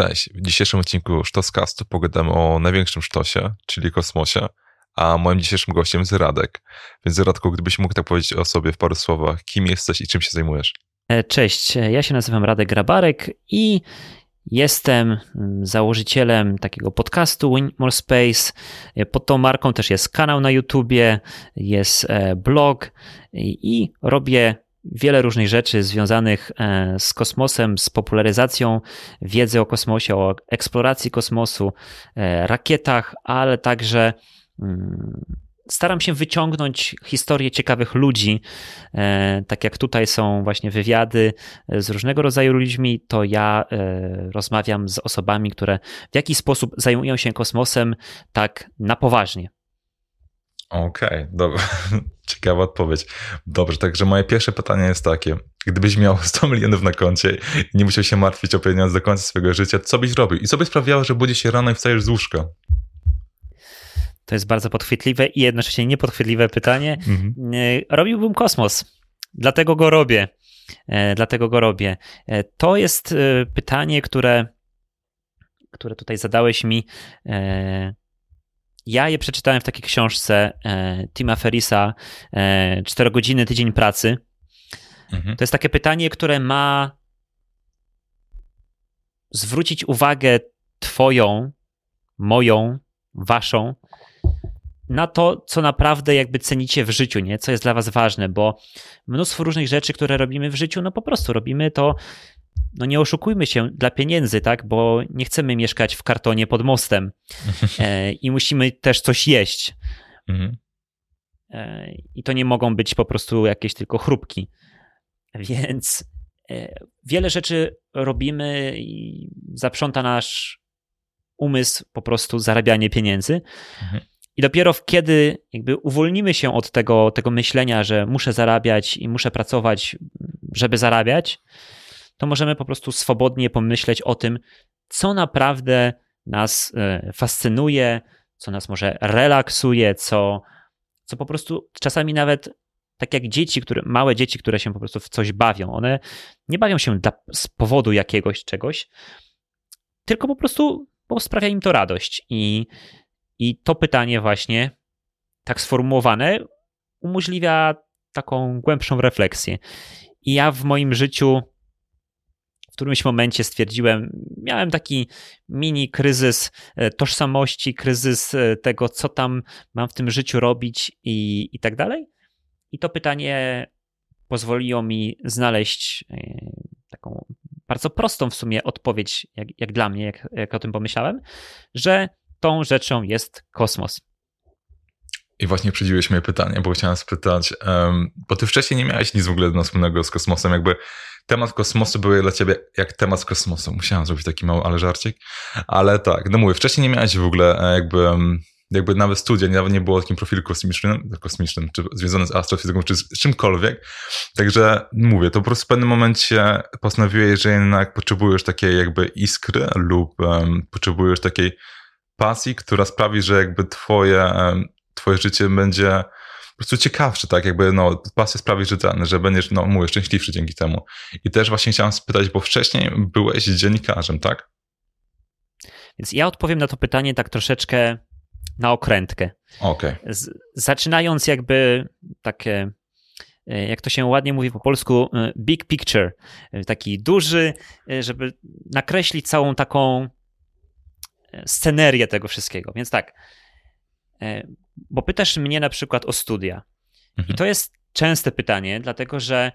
Cześć, w dzisiejszym odcinku Sztoscastu pogadamy o największym sztosie, czyli kosmosie, a moim dzisiejszym gościem jest Radek. Więc Radku, gdybyś mógł tak powiedzieć o sobie w paru słowach, kim jesteś i czym się zajmujesz? E, cześć, ja się nazywam Radek Grabarek i jestem mm, założycielem takiego podcastu Win More Space. E, pod tą marką też jest kanał na YouTubie, jest e, blog i robię wiele różnych rzeczy związanych e, z kosmosem, z popularyzacją wiedzy o kosmosie, o eksploracji kosmosu, e, rakietach, ale także mm, staram się wyciągnąć historię ciekawych ludzi. E, tak jak tutaj są właśnie wywiady z różnego rodzaju ludźmi, to ja rozmawiam z osobami, które w jakiś sposób zajmują się kosmosem tak na poważnie. Okej, okay, dobra. Ciekawa odpowiedź. Dobrze, także moje pierwsze pytanie jest takie. Gdybyś miał 100 milionów na koncie i nie musiał się martwić o pieniądze do końca swojego życia, co byś robił? I co by sprawiało, że budzisz się rano i wstajesz z łóżka? To jest bardzo podchwytliwe i jednocześnie niepodchwytliwe pytanie. Mhm. E, robiłbym kosmos. Dlatego go robię. E, dlatego go robię. E, to jest pytanie, które, które tutaj zadałeś mi ja je przeczytałem w takiej książce e, Tima Ferisa e, 4 godziny tydzień pracy. Mhm. To jest takie pytanie, które ma zwrócić uwagę twoją, moją, waszą na to, co naprawdę jakby cenicie w życiu, nie? Co jest dla was ważne, bo mnóstwo różnych rzeczy, które robimy w życiu, no po prostu robimy to no nie oszukujmy się, dla pieniędzy, tak? Bo nie chcemy mieszkać w kartonie pod mostem e, i musimy też coś jeść. Mhm. E, I to nie mogą być po prostu jakieś tylko chrupki. Więc e, wiele rzeczy robimy i zaprząta nasz umysł po prostu zarabianie pieniędzy. Mhm. I dopiero kiedy jakby uwolnimy się od tego, tego myślenia, że muszę zarabiać i muszę pracować, żeby zarabiać, to możemy po prostu swobodnie pomyśleć o tym, co naprawdę nas e, fascynuje, co nas może relaksuje, co, co po prostu czasami nawet tak jak dzieci, które, małe dzieci, które się po prostu w coś bawią, one nie bawią się z powodu jakiegoś czegoś, tylko po prostu bo sprawia im to radość. I, I to pytanie właśnie, tak sformułowane, umożliwia taką głębszą refleksję. I ja w moim życiu którymś momencie stwierdziłem, miałem taki mini kryzys e, tożsamości, kryzys e, tego, co tam mam w tym życiu robić i, i tak dalej. I to pytanie pozwoliło mi znaleźć e, taką bardzo prostą w sumie odpowiedź, jak, jak dla mnie, jak, jak o tym pomyślałem, że tą rzeczą jest kosmos. I właśnie przedziłeś moje pytanie, bo chciałem spytać, um, bo ty wcześniej nie miałeś nic w ogóle wspólnego z kosmosem, jakby temat kosmosu był dla ciebie jak temat kosmosu. Musiałem zrobić taki mały, ale żarcik. Ale tak, no mówię, wcześniej nie miałeś w ogóle e, jakby, jakby nawet studia, nawet nie było takim profilu kosmicznym, kosmicznym czy związanym z astrofizyką, czy z czymkolwiek. Także mówię, to po prostu w pewnym momencie postanowiłeś, że jednak potrzebujesz takiej jakby iskry lub um, potrzebujesz takiej pasji, która sprawi, że jakby twoje, um, twoje życie będzie prostu ciekawszy, tak jakby no, pasja sprawi, że ten, że będziesz, no mówię, szczęśliwszy dzięki temu. I też właśnie chciałem spytać, bo wcześniej byłeś dziennikarzem, tak? Więc ja odpowiem na to pytanie tak troszeczkę na okrętkę. Okay. zaczynając jakby takie, e, jak to się ładnie mówi po polsku, e, big picture, e, taki duży, żeby nakreślić całą taką scenerię tego wszystkiego. Więc tak, bo pytasz mnie na przykład o studia. Mhm. I to jest częste pytanie, dlatego że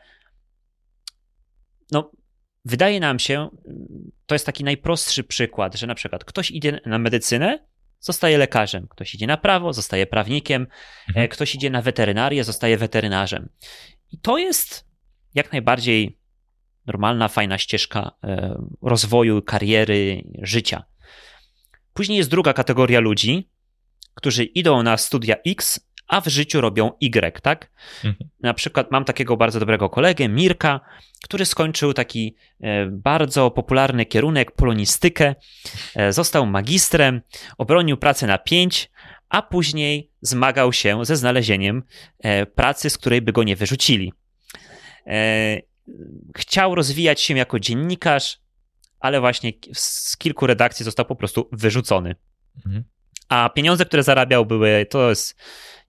no, wydaje nam się, to jest taki najprostszy przykład, że na przykład ktoś idzie na medycynę, zostaje lekarzem, ktoś idzie na prawo, zostaje prawnikiem, mhm. E, ktoś idzie na weterynarię, zostaje weterynarzem. I to jest jak najbardziej normalna, fajna ścieżka e, rozwoju, kariery, życia. Później jest druga kategoria ludzi, którzy idą na studia X, a w życiu robią Y, tak? Mhm. Na przykład mam takiego bardzo dobrego kolegę, Mirka, który skończył taki e, bardzo popularny kierunek polonistykę, e, został magistrem, obronił pracę na 5, a później zmagał się ze znalezieniem e, pracy, z której by go nie wyrzucili. Chciał rozwijać się jako dziennikarz, ale właśnie z kilku redakcji został po prostu wyrzucony. Mhm. A pieniądze, które zarabiał, były to jest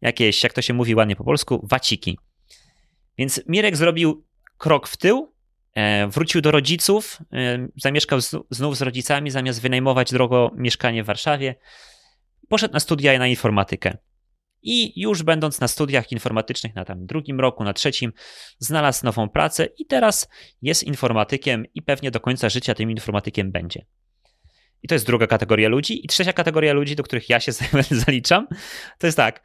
jakieś, jak to się mówi ładnie po polsku, waciki. Więc Mirek zrobił krok w tył, e, wrócił do rodziców, e, zamieszkał znów z rodzicami, zamiast wynajmować drogo mieszkanie w Warszawie. Poszedł na studia na informatykę. I już będąc na studiach informatycznych na tam drugim roku, na trzecim, znalazł nową pracę i teraz jest informatykiem i pewnie do końca życia tym informatykiem będzie. I to jest druga kategoria ludzi. I trzecia kategoria ludzi, do których ja się zaliczam, to jest tak,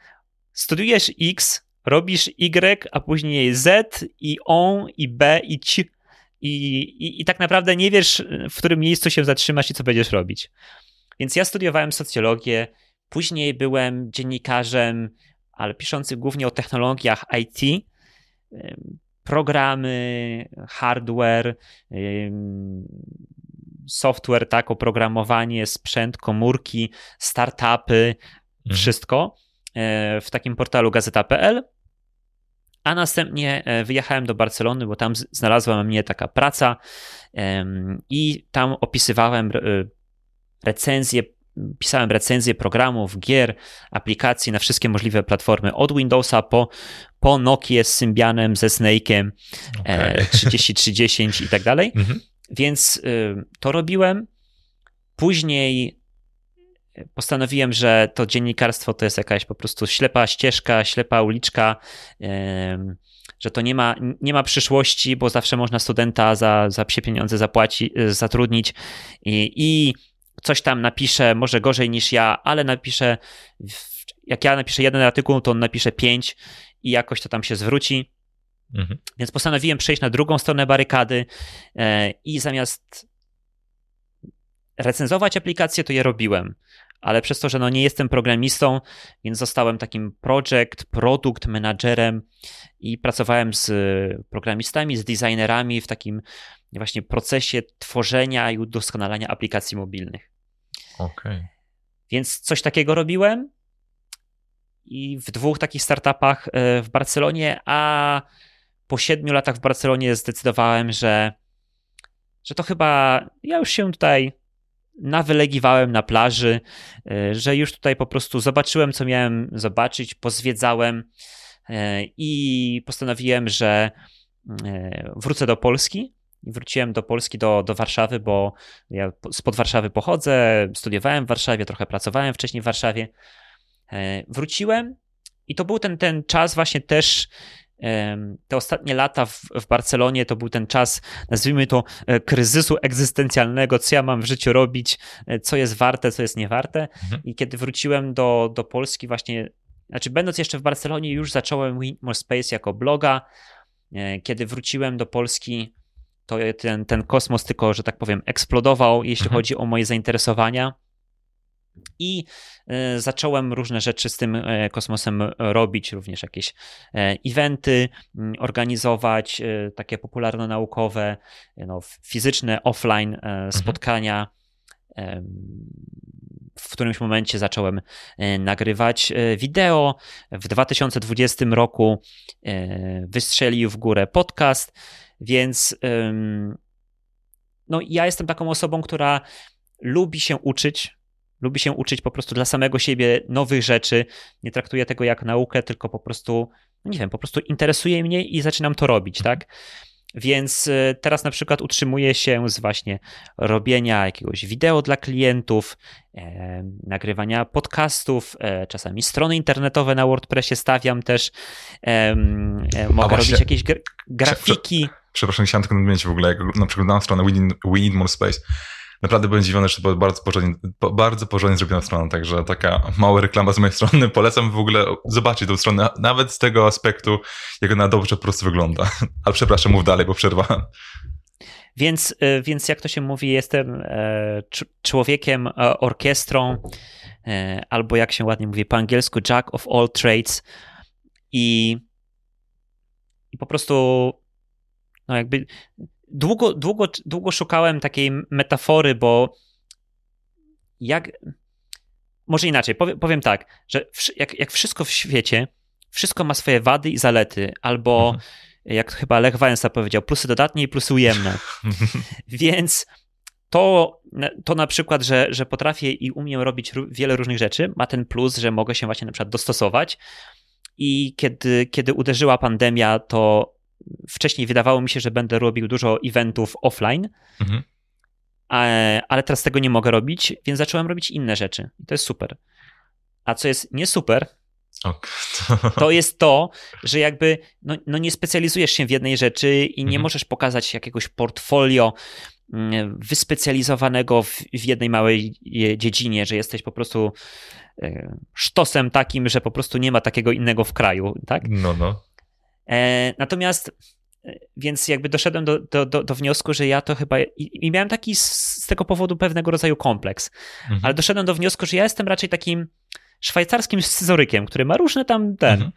studiujesz X, robisz Y, a później Z i on i B i C i, i, i tak naprawdę nie wiesz, w którym miejscu się zatrzymasz i co będziesz robić. Więc ja studiowałem socjologię, później byłem dziennikarzem, ale piszący głównie o technologiach IT, programy, hardware, software, tak, oprogramowanie, sprzęt, komórki, startupy, mhm. wszystko e, w takim portalu gazeta.pl. A następnie e, wyjechałem do Barcelony, bo tam znalazła mnie taka praca i tam opisywałem e, recenzje, pisałem recenzje programów, gier, aplikacji na wszystkie możliwe platformy, od Windowsa po, po Nokia z Symbianem, ze Snake'em, okay. 3310 i tak dalej. Mhm. Więc y, to robiłem. Później postanowiłem, że to dziennikarstwo to jest jakaś po prostu ślepa ścieżka, ślepa uliczka, że to nie ma, nie ma przyszłości, bo zawsze można studenta za, za psie pieniądze zapłaci, y, zatrudnić i, i coś tam napisze, może gorzej niż ja, ale napiszę, jak ja napiszę jeden artykuł, to on napisze pięć i jakoś to tam się zwróci. Mhm. Więc postanowiłem przejść na drugą stronę barykady e, i zamiast recenzować aplikacje, to je robiłem. Ale przez to, że no nie jestem programistą, więc zostałem takim project, produkt menadżerem i pracowałem z programistami, z designerami w takim właśnie procesie tworzenia i udoskonalania aplikacji mobilnych. Okej. Okay. Więc coś takiego robiłem i w dwóch takich startupach e, w Barcelonie, a po siedmiu latach w Barcelonie zdecydowałem, że, że to chyba ja już się tutaj nawylegiwałem na plaży, e, że już tutaj po prostu zobaczyłem, co miałem zobaczyć, pozwiedzałem e, i postanowiłem, że e, wrócę do Polski. Wróciłem do Polski, do, do Warszawy, bo ja spod Warszawy pochodzę, studiowałem w Warszawie, trochę pracowałem wcześniej w Warszawie. Wróciłem i to był ten, ten czas właśnie też te ostatnie lata w, w, Barcelonie to był ten czas, nazwijmy to, e, kryzysu egzystencjalnego, co ja mam w życiu robić, e, co jest warte, co jest niewarte. Mhm. I kiedy wróciłem do, do Polski, właśnie, znaczy, będąc jeszcze w Barcelonie, już zacząłem More Space jako bloga. E, kiedy wróciłem do Polski, to ten, ten kosmos tylko, że tak powiem, eksplodował, jeśli mhm. chodzi o moje zainteresowania. I e, zacząłem różne rzeczy z tym e, kosmosem robić, również jakieś e, eventy mm, organizować, takie popularno-naukowe, no, fizyczne, offline mhm. spotkania. W którymś momencie zacząłem nagrywać wideo. W 2020 roku wystrzelił w górę podcast, więc no, ja jestem taką osobą, która lubi się uczyć, lubi się uczyć po prostu dla samego siebie nowych rzeczy. Nie traktuję tego jak naukę, tylko po prostu, no nie wiem, po prostu interesuje mnie i zaczynam to robić, mhm. tak? Więc y, teraz na przykład utrzymuję się z właśnie robienia jakiegoś wideo dla klientów, e, nagrywania podcastów, e, czasami strony internetowe na WordPressie stawiam też, e, e mogę robić jakieś grafiki. Przepraszam, chciałem tylko nadmienić w ogóle, jak na przykład na stronę We Need, We Need More Space, naprawdę byłem zdziwiony, że to była bardzo porządnie, bardzo porządnie zrobiona strona, także taka mała reklama z mojej strony. Polecam w ogóle zobaczyć tą stronę, nawet z tego aspektu, jak ona dobrze po prostu wygląda. Ale przepraszam, mów dalej, bo przerwałem. Więc, y, więc jak to się mówi, jestem e, człowiekiem e, orkiestrą, e, albo jak się ładnie mówi po angielsku, jack of all trades. I, i po prostu no jakby długo, długo, długo szukałem takiej metafory, bo jak. Może inaczej, powiem, powiem tak, że jak, jak wszystko w świecie, wszystko ma swoje wady i zalety, albo mhm. jak chyba Lech Wałęsa powiedział, plusy dodatnie i plusy ujemne. Więc to, to na przykład, że, że potrafię i umiem robić wiele różnych rzeczy, ma ten plus, że mogę się właśnie na przykład dostosować. I kiedy, kiedy uderzyła pandemia, to wcześniej wydawało mi się, że będę robił dużo eventów offline, mhm. ale teraz tego nie mogę robić, więc zacząłem robić inne rzeczy. I to jest super. A co jest nie super, to jest to, że jakby no, no, nie specjalizujesz się w jednej rzeczy i nie mhm. możesz pokazać jakiegoś portfolio mm, wyspecjalizowanego w, w jednej małej dziedzinie, że jesteś po prostu e, sztosem takim, że po prostu nie ma takiego innego w kraju, tak? No, no. E, natomiast e, więc jakby doszedłem do, do, do, do, wniosku, że ja to chyba. I, i miałem taki z, z, tego powodu pewnego rodzaju kompleks. Mhm. Ale doszedłem do wniosku, że ja jestem raczej takim szwajcarskim scyzorykiem, który ma różne tam ten. Mhm.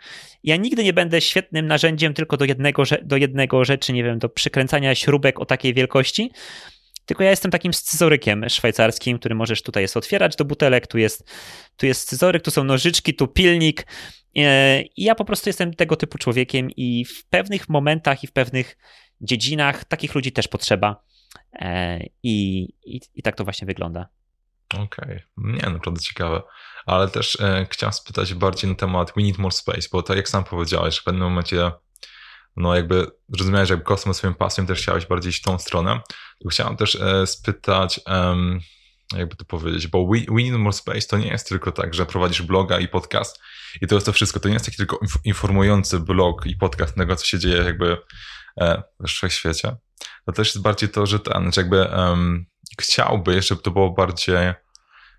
Ja nigdy nie będę świetnym narzędziem tylko do jednego, do jednego rzeczy, nie wiem, do przykręcania śrubek o takiej wielkości. Tylko ja jestem takim scyzorykiem szwajcarskim, który możesz tutaj jest otwierać do butelek, tu jest, tu jest scyzoryk, tu są nożyczki, tu pilnik. E, I ja po prostu jestem tego typu człowiekiem i w pewnych momentach i w pewnych dziedzinach takich ludzi też potrzeba. E, I, i, i tak to właśnie wygląda. Okej, okay. nie, naprawdę ciekawe. Ale też e, chciałem spytać bardziej na temat We Need More Space, bo tak jak sam powiedziałeś, w pewnym momencie, no jakby zrozumiałeś, że jakby kosmos swoją pasją też chciałeś bardziej iść w tą stronę. Chciałem też e, spytać, jakby to powiedzieć, bo Need More Space to nie jest tylko tak, że prowadzisz bloga i podcast i to jest to wszystko. To nie jest taki tylko informujący blog i podcast tego, co się dzieje jakby e, w wszechświecie. To też jest bardziej to, że ten, że jakby um, chciałbyś, żeby to było bardziej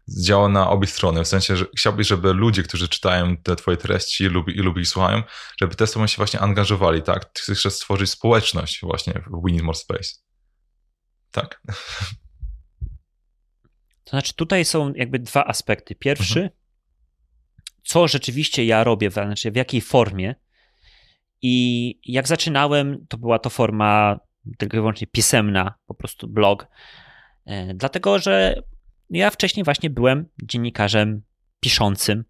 działa na obie strony. W sensie, że chciałbyś, żeby ludzie, którzy czytają te twoje treści i lubi, i lubi ich słuchają, żeby te osoby się właśnie angażowali, tak? Chcesz stworzyć społeczność właśnie w We More Space. Tak? To znaczy, tutaj są jakby dwa aspekty. Pierwszy, mhm. co rzeczywiście ja robię, znaczy w jakiej formie. I jak zaczynałem, to była to forma tylko i wyłącznie pisemna, po prostu blog. E, dlatego, że ja wcześniej właśnie byłem dziennikarzem piszącym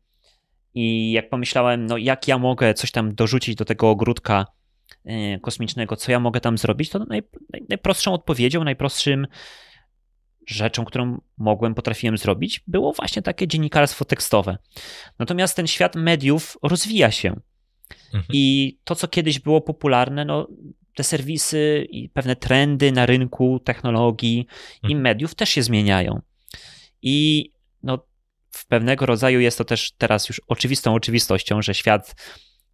i jak pomyślałem, no jak ja mogę coś tam dorzucić do tego ogródka e, kosmicznego, co ja mogę tam zrobić, to naj, najprostszą odpowiedzią, najprostszym rzeczą, którą mogłem, potrafiłem zrobić, było właśnie takie dziennikarstwo tekstowe. Natomiast ten świat mediów rozwija się. Mhm. I to, co kiedyś było popularne, no, te serwisy i pewne trendy na rynku technologii mhm. i mediów też się zmieniają. I no, w pewnego rodzaju jest to też teraz już oczywistą oczywistością, że świat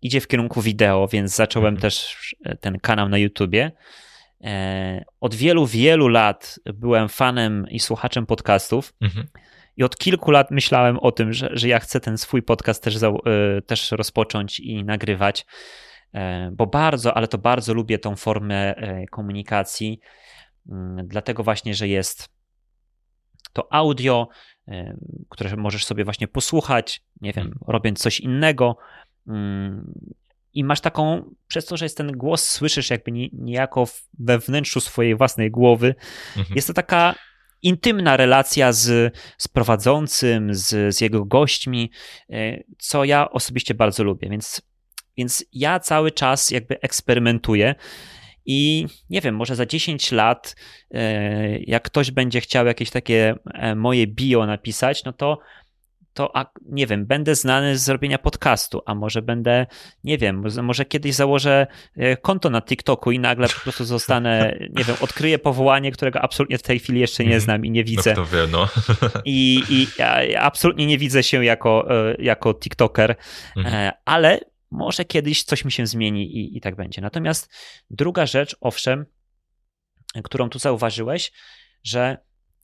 idzie w kierunku wideo, więc zacząłem mhm. też e, ten kanał na YouTubie. E, od wielu, wielu lat byłem fanem i słuchaczem podcastów. Mhm. I od kilku lat myślałem o tym, że, że ja chcę ten swój podcast też, za, e, też rozpocząć i nagrywać, bo bardzo, ale to bardzo lubię tą formę komunikacji, mm, dlatego właśnie, że jest to audio, które możesz sobie właśnie posłuchać, nie wiem, mhm. robiąc coś innego. I masz taką, przez to, że jest ten głos, słyszysz jakby niejako we wnętrzu swojej własnej głowy. Mhm. Jest to taka intymna relacja z, z prowadzącym, z, z jego gośćmi, e, co ja osobiście bardzo lubię. Więc, więc ja cały czas jakby eksperymentuję i nie wiem, może za 10 lat, e, jak ktoś będzie chciał jakieś takie e, moje bio napisać, no to to a, nie wiem, będę znany z zrobienia podcastu, a może będę, nie wiem, może kiedyś założę e, konto na TikToku i nagle po prostu zostanę, nie wiem, odkryję powołanie, którego absolutnie w tej chwili jeszcze nie mhm. znam i nie widzę. No wie, no. I, i ja absolutnie nie widzę się jako, jako TikToker, mhm. ale może kiedyś coś mi się zmieni i, i tak będzie. Natomiast druga rzecz, owszem, którą tu zauważyłeś, że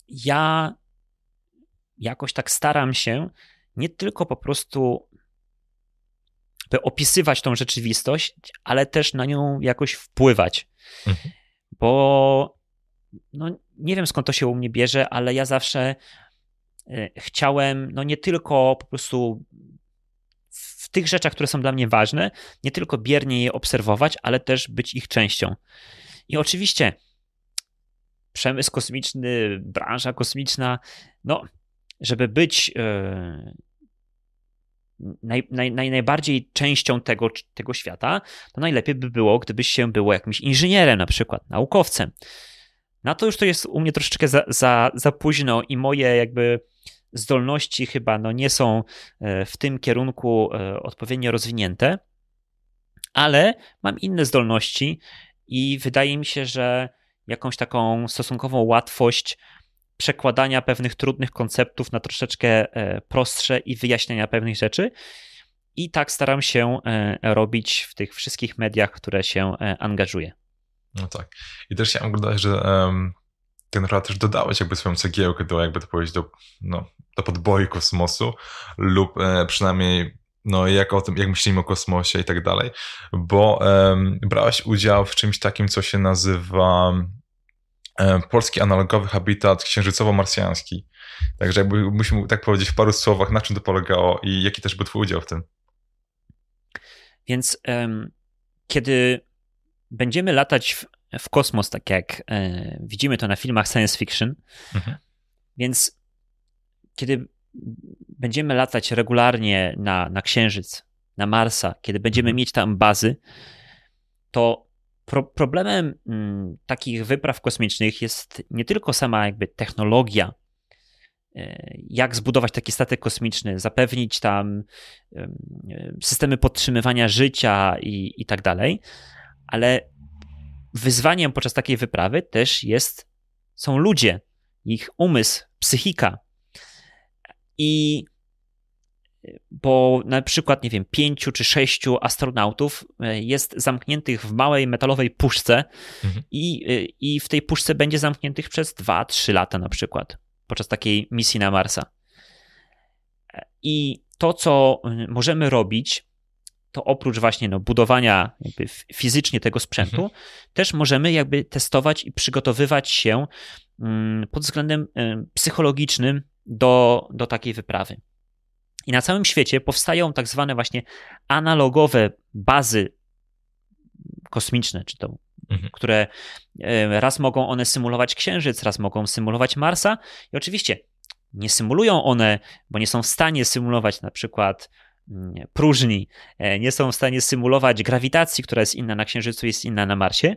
ja jakoś tak staram się nie tylko po prostu opisywać tą rzeczywistość, ale też na nią jakoś wpływać. Mhm. Bo no, nie wiem skąd to się u mnie bierze, ale ja zawsze e, chciałem no nie tylko po prostu w tych rzeczach, które są dla mnie ważne, nie tylko biernie je obserwować, ale też być ich częścią. I oczywiście przemysł kosmiczny, branża kosmiczna, no, żeby być yy, naj, naj, naj, najbardziej częścią tego, tego świata, to najlepiej by było, gdybyś się było jakimś inżynierem, na przykład naukowcem. Na to już to jest u mnie troszeczkę za, za, za późno i moje jakby zdolności chyba no, nie są e, w tym kierunku e, odpowiednio rozwinięte, ale mam inne zdolności i wydaje mi się, że jakąś taką stosunkową łatwość przekładania pewnych trudnych konceptów na troszeczkę e, prostsze i wyjaśniania pewnych rzeczy. I tak staram się robić w tych wszystkich mediach, które się angażuję. No tak. I też chciałem dodać, że um, tak naprawdę też dodałeś jakby swoją cegiełkę do, jakby to powiedzieć, do, no, do podboju kosmosu lub e, przynajmniej no, jak o tym, jak myślimy o kosmosie i tak dalej, bo um, brałeś udział w czymś takim, co się nazywa polski analogowy habitat księżycowo-marsjański. Także jakby musimy tak powiedzieć w paru słowach, na czym to polegało i jaki też był twój udział w tym. Więc um, kiedy będziemy latać w, w kosmos, tak jak e, widzimy to na filmach science fiction. Mhm. Więc kiedy będziemy latać regularnie na, na Księżyc, na Marsa, kiedy będziemy mhm. mieć tam bazy, to pro, problemem mm, takich wypraw kosmicznych jest nie tylko sama jakby technologia, e, jak zbudować taki statek kosmiczny, zapewnić tam systemy podtrzymywania życia i, i tak dalej, ale wyzwaniem podczas takiej wyprawy też jest, są ludzie, ich umysł, psychika. I bo na przykład, nie wiem, pięciu czy sześciu astronautów e, jest zamkniętych w małej metalowej puszce mhm. i, e, i w tej puszce będzie zamkniętych przez dwa, trzy lata na przykład podczas takiej misji na Marsa. I to, co możemy robić, to oprócz właśnie no, budowania fizycznie tego sprzętu, mhm. też możemy jakby testować i przygotowywać się mm, pod względem psychologicznym do, do takiej wyprawy. I na całym świecie powstają tak zwane właśnie analogowe bazy kosmiczne, czy to, mhm. które raz mogą one symulować Księżyc, raz mogą symulować Marsa. I oczywiście nie symulują one, bo nie są w stanie symulować na przykład próżni, e, nie są w stanie symulować grawitacji, która jest inna na Księżycu, jest inna na Marsie,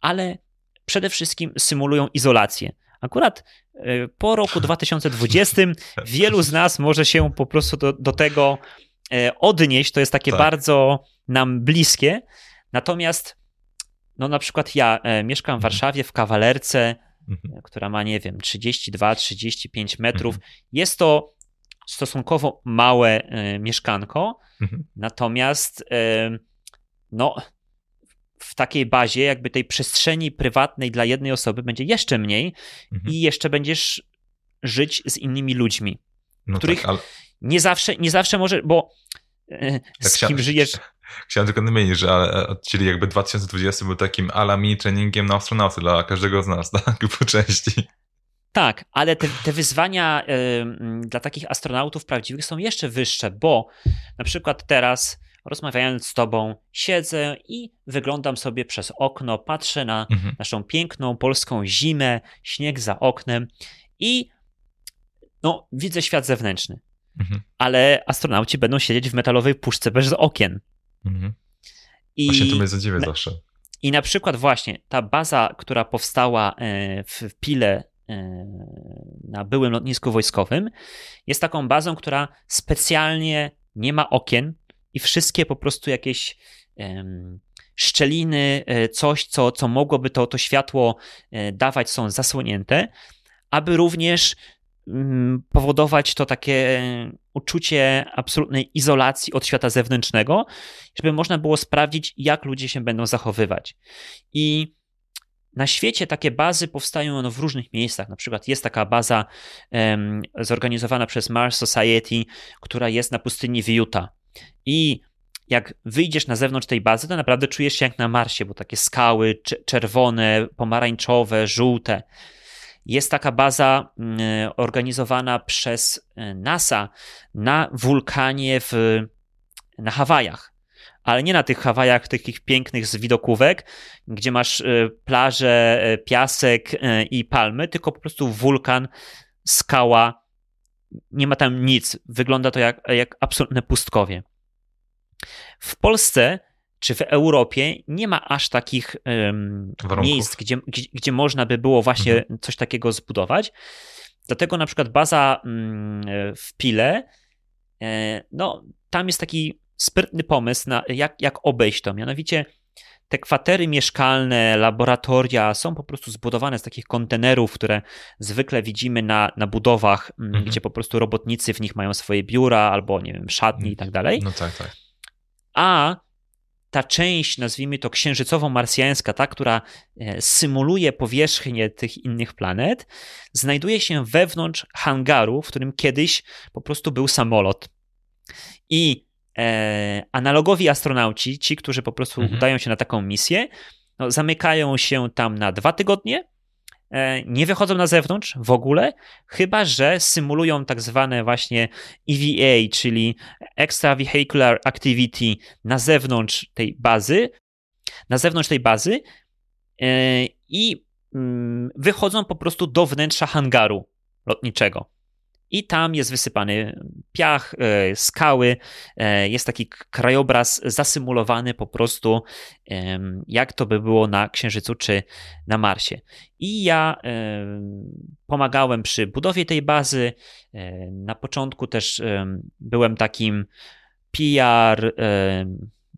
ale przede wszystkim symulują izolację. Akurat e, po roku 2020 wielu z nas może się po prostu do, do tego e, odnieść. To jest takie tak. bardzo nam bliskie. Natomiast, no na przykład ja mieszkam w mhm. Warszawie w kawalerce, mhm. która ma, nie wiem, 32-35 metrów. Mhm. Jest to stosunkowo małe mieszkanko, mhm. natomiast no, w takiej bazie jakby tej przestrzeni prywatnej dla jednej osoby będzie jeszcze mniej mhm. i jeszcze będziesz żyć z innymi ludźmi, no których tak, ale... nie, zawsze, nie zawsze może, bo y, tak z kim żyjesz... Chciałem tylko nadmienić, że e, czyli jakby 2020 był takim alami treningiem na astronauty dla każdego z nas, tak? Po części. Tak, ale te, te wyzwania y, dla takich astronautów prawdziwych są jeszcze wyższe, bo na przykład teraz rozmawiając z tobą, siedzę i wyglądam sobie przez okno, patrzę na mhm. naszą piękną polską zimę, śnieg za oknem i no, widzę świat zewnętrzny. Mhm. Ale astronauci będą siedzieć w metalowej puszce bez okien. Mhm. I właśnie to mnie zadziwia zawsze. I na przykład właśnie ta baza, która powstała e, w Pile E, na byłym lotnisku wojskowym, jest taką bazą, która specjalnie nie ma okien i wszystkie po prostu jakieś szczeliny, e, coś, co, co mogłoby to, to światło e, dawać, są zasłonięte, aby również mm, powodować to takie uczucie absolutnej izolacji od świata zewnętrznego, żeby można było sprawdzić, jak ludzie się będą zachowywać. I na świecie takie bazy powstają w różnych miejscach. Na przykład jest taka baza um, zorganizowana przez Mars Society, która jest na pustyni w Utah. I jak wyjdziesz na zewnątrz tej bazy, to naprawdę czujesz się jak na Marsie, bo takie skały czerwone, pomarańczowe, żółte. Jest taka baza mm, organizowana przez e, NASA na wulkanie w, na Hawajach ale nie na tych Hawajach, takich pięknych z widokówek, gdzie masz e, plażę, e, piasek i palmy, tylko po prostu wulkan, skała, nie ma tam nic. Wygląda to jak, jak absolutne pustkowie. W Polsce czy w Europie nie ma aż takich um, miejsc, gdzie, gdzie, gdzie, można by było właśnie mhm. coś takiego zbudować. Dlatego na przykład baza um, w Pile, e, no tam jest taki sprytny pomysł na jak, jak obejść to. Mianowicie te kwatery mieszkalne, laboratoria są po prostu zbudowane z takich kontenerów, które zwykle widzimy na, na budowach, mm, mhm. gdzie po prostu robotnicy w nich mają swoje biura albo, nie wiem, szatni i tak dalej. No tak, tak. A ta część, nazwijmy to księżycowo-marsjańska, ta, która e, symuluje powierzchnię tych innych planet, znajduje się wewnątrz hangaru, w którym kiedyś po prostu był samolot. I analogowi astronauci, ci, którzy po prostu mhm. udają się na taką misję, no, zamykają się tam na dwa tygodnie, e, nie wychodzą na zewnątrz w ogóle, chyba że symulują tak zwane właśnie EVA, czyli Extravehicular Activity na zewnątrz tej bazy, na zewnątrz tej bazy e, i mm, wychodzą po prostu do wnętrza hangaru lotniczego i tam jest wysypany piach, e, skały, e, jest taki krajobraz zasymulowany po prostu, jak to by było na Księżycu czy na Marsie. I ja pomagałem przy budowie tej bazy. E, na początku też byłem takim PR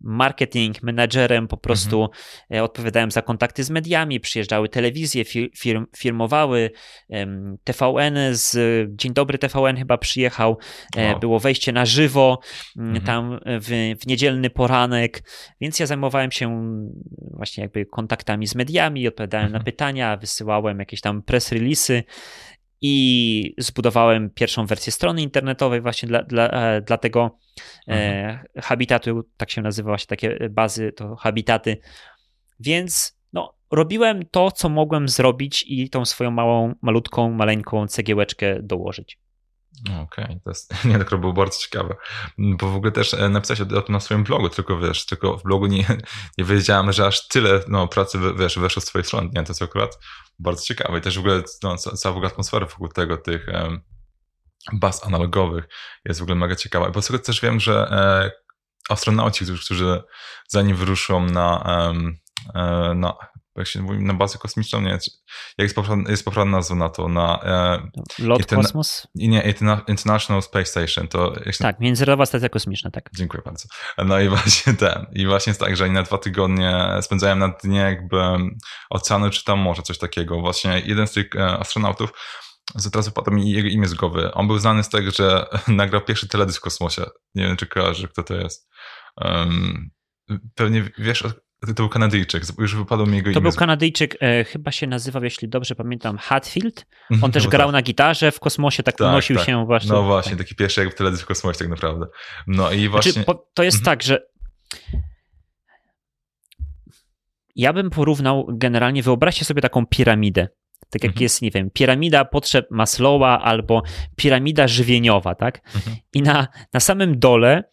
marketing, menadżerem, po prostu mhm. odpowiadałem za kontakty z mediami, przyjeżdżały telewizje, firm, firmowały, TVN z Dzień Dobry TVN chyba przyjechał, wow. było wejście na żywo mhm. tam w, w niedzielny poranek, więc ja zajmowałem się właśnie jakby kontaktami z mediami, odpowiadałem mhm. na pytania, wysyłałem jakieś tam press release'y, i zbudowałem pierwszą wersję strony internetowej właśnie dla, dla, e, dla tego e, mhm. habitatu, tak się nazywa właśnie takie bazy, to habitaty. Więc no, robiłem to, co mogłem zrobić i tą swoją małą, malutką, maleńką cegiełeczkę dołożyć. Okej, okay. to jest, nie, to było bardzo ciekawe, bo w ogóle też e, napisałeś o tym na swoim blogu, tylko wiesz, tylko w blogu nie, nie wiedziałem, że aż tyle no, pracy wiesz, weszło z twojej strony, nie, to jest akurat bardzo ciekawe. I też w ogóle no, cała w ogóle atmosfera wokół tego, tych um, baz analogowych jest w ogóle mega ciekawa, bo tego też wiem, że e, astronauci, którzy, którzy zanim wyruszą na, um, e, na jak się mówi, na bazę kosmiczną, nie, jak jest poprawna, jest poprawna nazwa na to, na... E, Lot interna, kosmos? Nie, International Space Station, to... Tak, Międzynarodowa Stacja Kosmiczna, tak. Dziękuję bardzo. No i właśnie ten, i właśnie jest tak, że oni na dwa tygodnie spędzają na dnie jakby oceanu, czy tam morze, coś takiego. Właśnie jeden z tych e, astronautów, teraz wypada mi jego imię z głowy, on był znany z tego, że nagrał pierwszy teledysk w kosmosie. Nie wiem, czy kojarzy, kto to jest. Um, pewnie wiesz, to był Kanadyjczyk, już wypadło mi jego to imię. To był Kanadyjczyk, e, chyba się nazywał, jeśli dobrze pamiętam, Hatfield. Mhm, On też no grał tak. na gitarze w kosmosie, tak, tak unosił tak. się właśnie. No właśnie, tak. taki pierwszy jak w telewizji w kosmosie tak naprawdę. No i znaczy, właśnie... Znaczy, to jest mhm. tak, że ja bym porównał generalnie, wyobraźcie sobie taką piramidę. Tak jak mhm. jest, nie wiem, piramida potrzeb Maslowa albo piramida żywieniowa, tak? Mhm. I na, na samym dole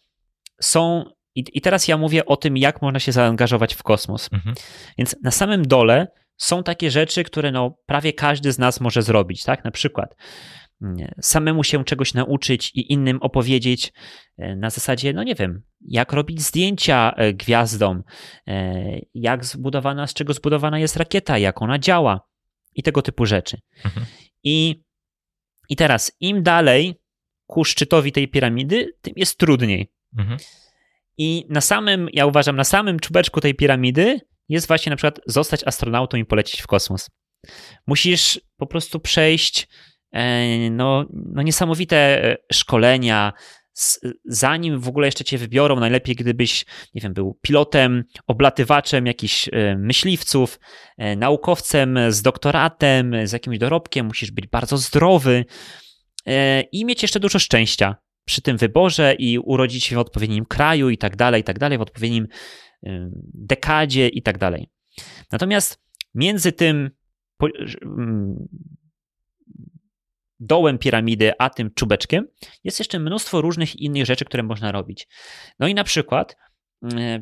są i, I teraz ja mówię o tym, jak można się zaangażować w kosmos. Mhm. Więc na samym dole są takie rzeczy, które no, prawie każdy z nas może zrobić, tak? Na przykład mm, samemu się czegoś nauczyć i innym opowiedzieć e, na zasadzie, no nie wiem, jak robić zdjęcia e, gwiazdom, e, jak zbudowana, z czego zbudowana jest rakieta, jak ona działa i tego typu rzeczy. Mhm. I, I teraz im dalej ku szczytowi tej piramidy, tym jest trudniej. Mhm. I na samym, ja uważam, na samym czubeczku tej piramidy jest właśnie na przykład zostać astronautą i polecieć w kosmos. Musisz po prostu przejść e, no, no niesamowite e, szkolenia, zanim w ogóle jeszcze cię wybiorą, najlepiej gdybyś, nie wiem, był pilotem, oblatywaczem jakichś e, myśliwców, naukowcem z doktoratem, z jakimś dorobkiem, musisz być bardzo zdrowy i mieć jeszcze dużo szczęścia przy tym wyborze i urodzić się w odpowiednim kraju i tak dalej, i tak dalej, w odpowiednim dekadzie i tak dalej. Natomiast między tym dołem piramidy, a tym czubeczkiem jest jeszcze mnóstwo różnych innych rzeczy, które można robić. No i na przykład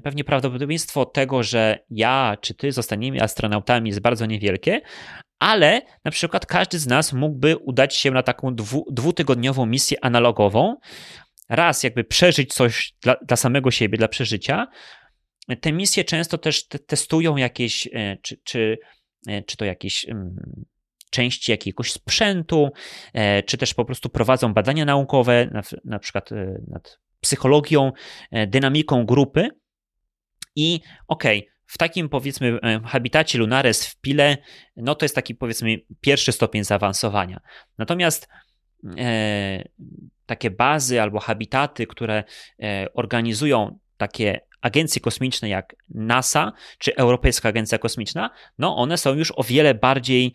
pewnie prawdopodobieństwo tego, że ja czy ty zostaniemy astronautami jest bardzo niewielkie, ale na przykład każdy z nas mógłby udać się na taką dwu, dwutygodniową misję analogową, raz jakby przeżyć coś dla, dla samego siebie, dla przeżycia, te misje często też testują jakieś, e, czy, czy, e, czy to jakieś mm, części jakiegoś sprzętu, e, czy też po prostu prowadzą badania naukowe, na, na przykład nad psychologią, dynamiką grupy. I okej, okay, w takim powiedzmy habitacie Lunares w Pile, no to jest taki powiedzmy pierwszy stopień zaawansowania. Natomiast e, takie bazy albo habitaty, które e, organizują takie agencje kosmiczne jak NASA czy Europejska Agencja Kosmiczna, no one są już o wiele bardziej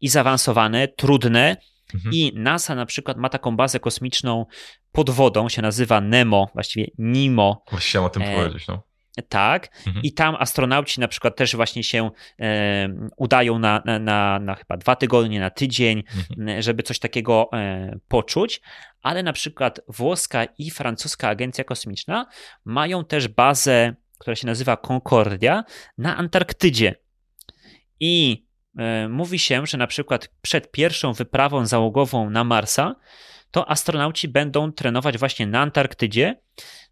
i zaawansowane, trudne. Mhm. I NASA na przykład ma taką bazę kosmiczną pod wodą, się nazywa NEMO, właściwie NIMO. Właściwie chciałem o tym e, powiedzieć, no. Tak, mhm. i tam astronauci na przykład też właśnie się e, udają na, na, na, na, chyba dwa tygodnie, na tydzień, mhm. żeby coś takiego e, poczuć, ale na przykład włoska i francuska agencja kosmiczna mają też bazę, która się nazywa Concordia na Antarktydzie. I e, mówi się, że na przykład przed pierwszą wyprawą załogową na Marsa, to astronauci będą trenować właśnie na Antarktydzie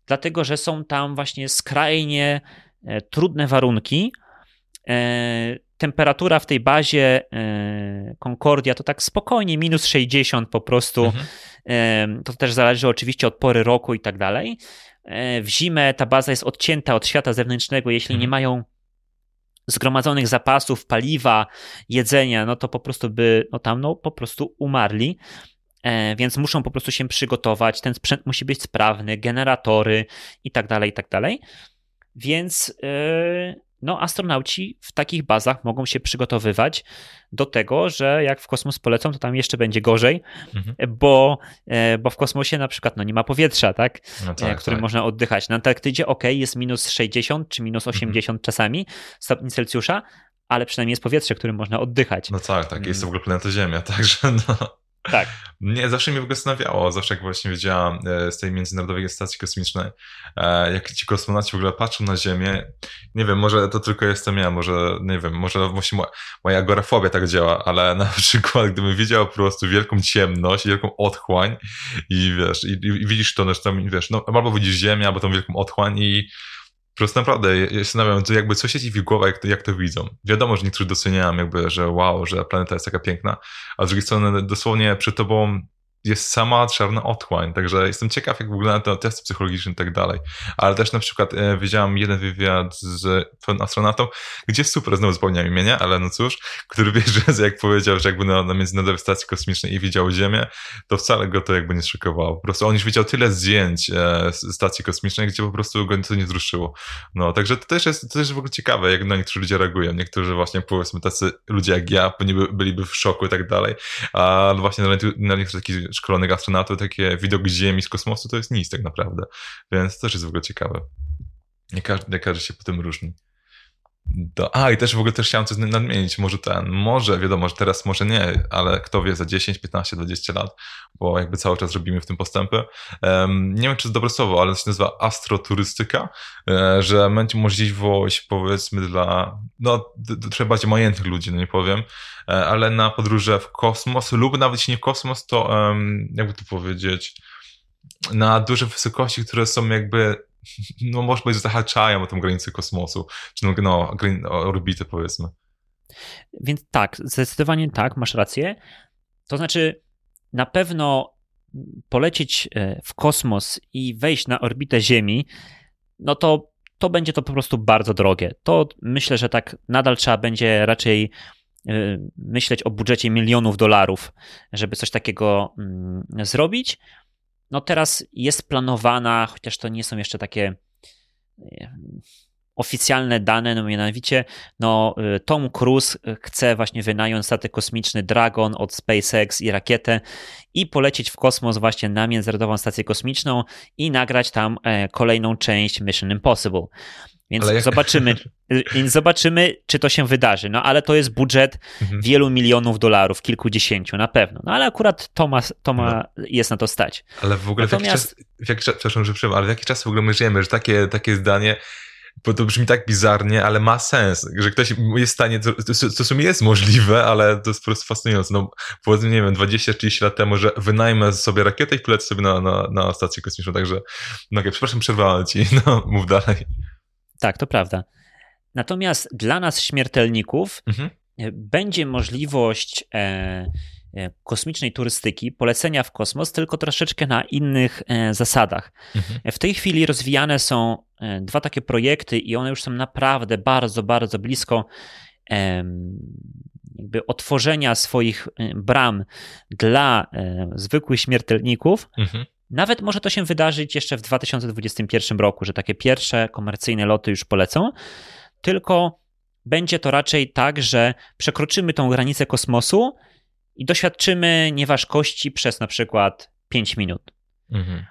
dlatego że są tam właśnie skrajnie e, trudne warunki. E, temperatura w tej bazie e, Concordia to tak spokojnie minus 60 po prostu. Mhm. To też zależy oczywiście od pory roku i tak dalej. W zimę ta baza jest odcięta od świata zewnętrznego, jeśli mhm. nie mają zgromadzonych zapasów paliwa, jedzenia, no to po prostu by no tam no po prostu umarli. E, więc muszą po prostu się przygotować. Ten sprzęt musi być sprawny, generatory i tak dalej, i tak dalej. Więc e, no, astronauci w takich bazach mogą się przygotowywać do tego, że jak w kosmos polecą, to tam jeszcze będzie gorzej, mhm. bo, e, bo w kosmosie na przykład no, nie ma powietrza, tak? No tak którym tak. można oddychać. Na Antarktydzie ok, jest minus 60 czy minus 80 mhm. czasami stopni Celsjusza, ale przynajmniej jest powietrze, którym można oddychać. No tak, tak, jest to w ogóle planeta Ziemia, także no. Tak. Nie, zawsze mnie w ogóle zastanawiało, zawsze jak właśnie wiedziałam e, z tej Międzynarodowej Stacji Kosmicznej, e, jak ci kosmonauci w ogóle patrzą na Ziemię, nie wiem, może to tylko jestem ja, może, nie wiem, może właśnie moja agorafobia tak działa, ale na przykład gdybym widział po prostu wielką ciemność, wielką otchłań i wiesz, i, i widzisz to, że tam, wiesz, no albo widzisz Ziemię, albo tą wielką otchłań i po naprawdę, ja się zastanawiam, jakby co siedzi w ich głowach, jak jak to widzą. Wiadomo, że niektórzy doceniają jakby, że wow, że planeta jest taka piękna, a z drugiej strony dosłownie przed tobą jest sama czarna otchłań, także jestem ciekaw, jak wygląda to testy psychologiczne i tak dalej. Ale też na przykład e, widziałem jeden wywiad z pewnym astronautą, gdzie super, znowu zapomniałem imienia, ale no cóż, który wie, że jak powiedział, że jakby na, na Międzynarodowej Stacji Kosmicznej i widział Ziemię, to wcale go to jakby nie szokowało. Po prostu on już widział tyle zdjęć e, stacji kosmicznej, gdzie po prostu go to nie wzruszyło. No, także to też jest, to też jest w ogóle ciekawe, jak na niektórzy ludzie reagują. Niektórzy właśnie, powiedzmy, tacy ludzie jak ja, byliby w szoku i tak dalej, a właśnie na, na niektórych takich szkolonych astronautów, takie widok Ziemi z kosmosu to jest nic tak naprawdę. Więc to też jest w ogóle ciekawe. Nie każdy, nie każdy się po tym różni. Do, a, i też w ogóle też chciałem coś nadmienić. Może ten, może, wiadomo, że teraz może nie, ale kto wie, za 10, 15, 20 lat, bo jakby cały czas robimy w tym postępy. Um, nie wiem, czy to dobre słowo, ale to się nazywa astroturystyka, e, że będzie możliwość, powiedzmy, dla, no, trzeba bardziej majętnych ludzi, no nie powiem, e, ale na podróże w kosmos lub nawet jeśli nie w kosmos, to um, jakby to powiedzieć, na duże wysokości, które są jakby no może powiedzieć, zahaczają o tą granicę kosmosu, czy no, orbity powiedzmy. Więc tak, zdecydowanie tak, masz rację. To znaczy, na pewno polecieć e, w kosmos i wejść na orbitę Ziemi, no to, to będzie to po prostu bardzo drogie. To myślę, że tak nadal trzeba będzie raczej e, myśleć o budżecie milionów dolarów, żeby coś takiego mm, zrobić. No teraz jest planowana, chociaż to nie są jeszcze takie e, oficjalne dane, no mianowicie no, e, Tom Cruise chce właśnie wynająć statek kosmiczny Dragon od SpaceX i rakietę i polecieć w kosmos właśnie na Międzynarodową Stację Kosmiczną i nagrać tam e, kolejną część Mission Impossible. Więc jak... zobaczymy, zobaczymy, czy to się wydarzy. No ale to jest budżet mhm. wielu milionów dolarów, kilkudziesięciu na pewno. No ale akurat Toma, Toma no. jest na to stać. Ale w ogóle Natomiast... w jaki czas, w jaki czas, przepraszam, że ale w jaki czas w ogóle my żyjemy, że takie, takie zdanie bo to brzmi tak bizarnie, ale ma sens, że ktoś jest w stanie, to, to w sumie jest możliwe, ale to jest po prostu fascynujące. No, powiedzmy, nie wiem, 20-30 lat temu, że wynajmę sobie rakietę i polecę sobie na, na, na stację kosmiczną, także, no okay, przepraszam, przerwałem ci, no, mów dalej. Tak, to prawda. Natomiast dla nas, śmiertelników, Mhm. e, będzie możliwość e, e, kosmicznej turystyki, polecenia w kosmos, tylko troszeczkę na innych e, zasadach. Mhm. W tej chwili rozwijane są e, dwa takie projekty i one już są naprawdę bardzo, bardzo blisko em, jakby otworzenia swoich e, bram dla e, zwykłych śmiertelników. Mhm. Nawet może to się wydarzyć jeszcze w 2021 roku, że takie pierwsze komercyjne loty już polecą, tylko będzie to raczej tak, że przekroczymy tą granicę kosmosu i doświadczymy nieważkości przez na przykład 5 minut. Mhm.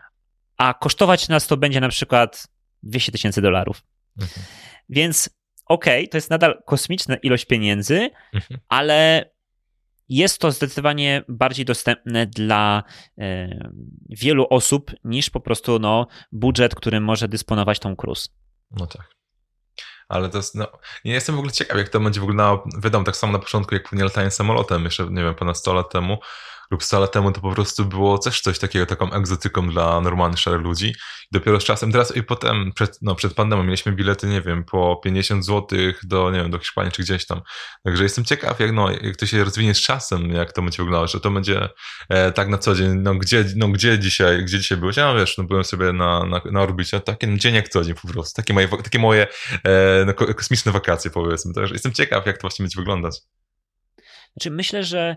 A kosztować nas to będzie na przykład 200 tysięcy dolarów. Mhm. Więc okej, to jest nadal kosmiczna ilość pieniędzy, Mhm. ale jest to zdecydowanie bardziej dostępne dla e, wielu osób niż po prostu no, budżet, którym może dysponować tą cruise. No tak. Ale to jest, no, nie jestem w ogóle ciekaw, jak to będzie wyglądało. Wiadomo, tak samo na początku, jak płynie latanie samolotem, jeszcze, nie wiem, ponad 100 lat temu lub 100 lat temu, to po prostu było też coś takiego, taką egzotyką dla normalnych, szarych ludzi. I dopiero z czasem, teraz i potem, przed, no, przed pandemią mieliśmy bilety, nie wiem, po 50 zł do, nie wiem, do Hiszpanii czy gdzieś tam. Także jestem ciekaw, jak, no, jak to się rozwinie z czasem, jak to będzie wyglądało, że to będzie e, tak na co dzień, no gdzie, no gdzie dzisiaj, gdzie dzisiaj byłeś? Ja wiesz, no byłem sobie na, na, na orbicie, taki dzień jak co dzień po prostu, takie moje, takie moje e, no, ko- kosmiczne wakacje powiedzmy. Także jestem ciekaw, jak to właśnie będzie wyglądać. Znaczy, myślę, że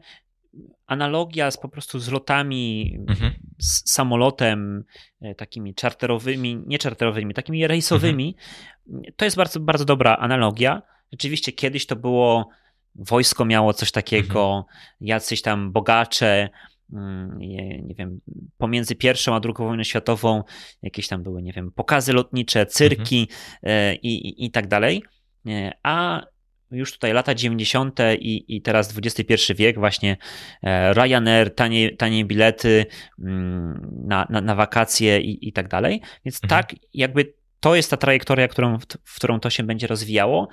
analogia z po prostu z lotami, Mhm. z samolotem, e, takimi czarterowymi, nie czarterowymi, takimi rejsowymi, to jest bardzo, bardzo dobra analogia. Rzeczywiście kiedyś to było, wojsko miało coś takiego, jacyś tam bogacze, mm, nie, wiem, pomiędzy pierwszą a drugą wojną światową jakieś tam były, nie wiem, pokazy lotnicze, cyrki e, i, i, i tak dalej. E, A już tutaj lata 90. i, i teraz XXI wiek, właśnie e, Ryanair, tanie, tanie bilety mm, na, na, na wakacje i, i tak dalej. Więc Mhm. tak, jakby to jest ta trajektoria, którą, w, w którą to się będzie rozwijało.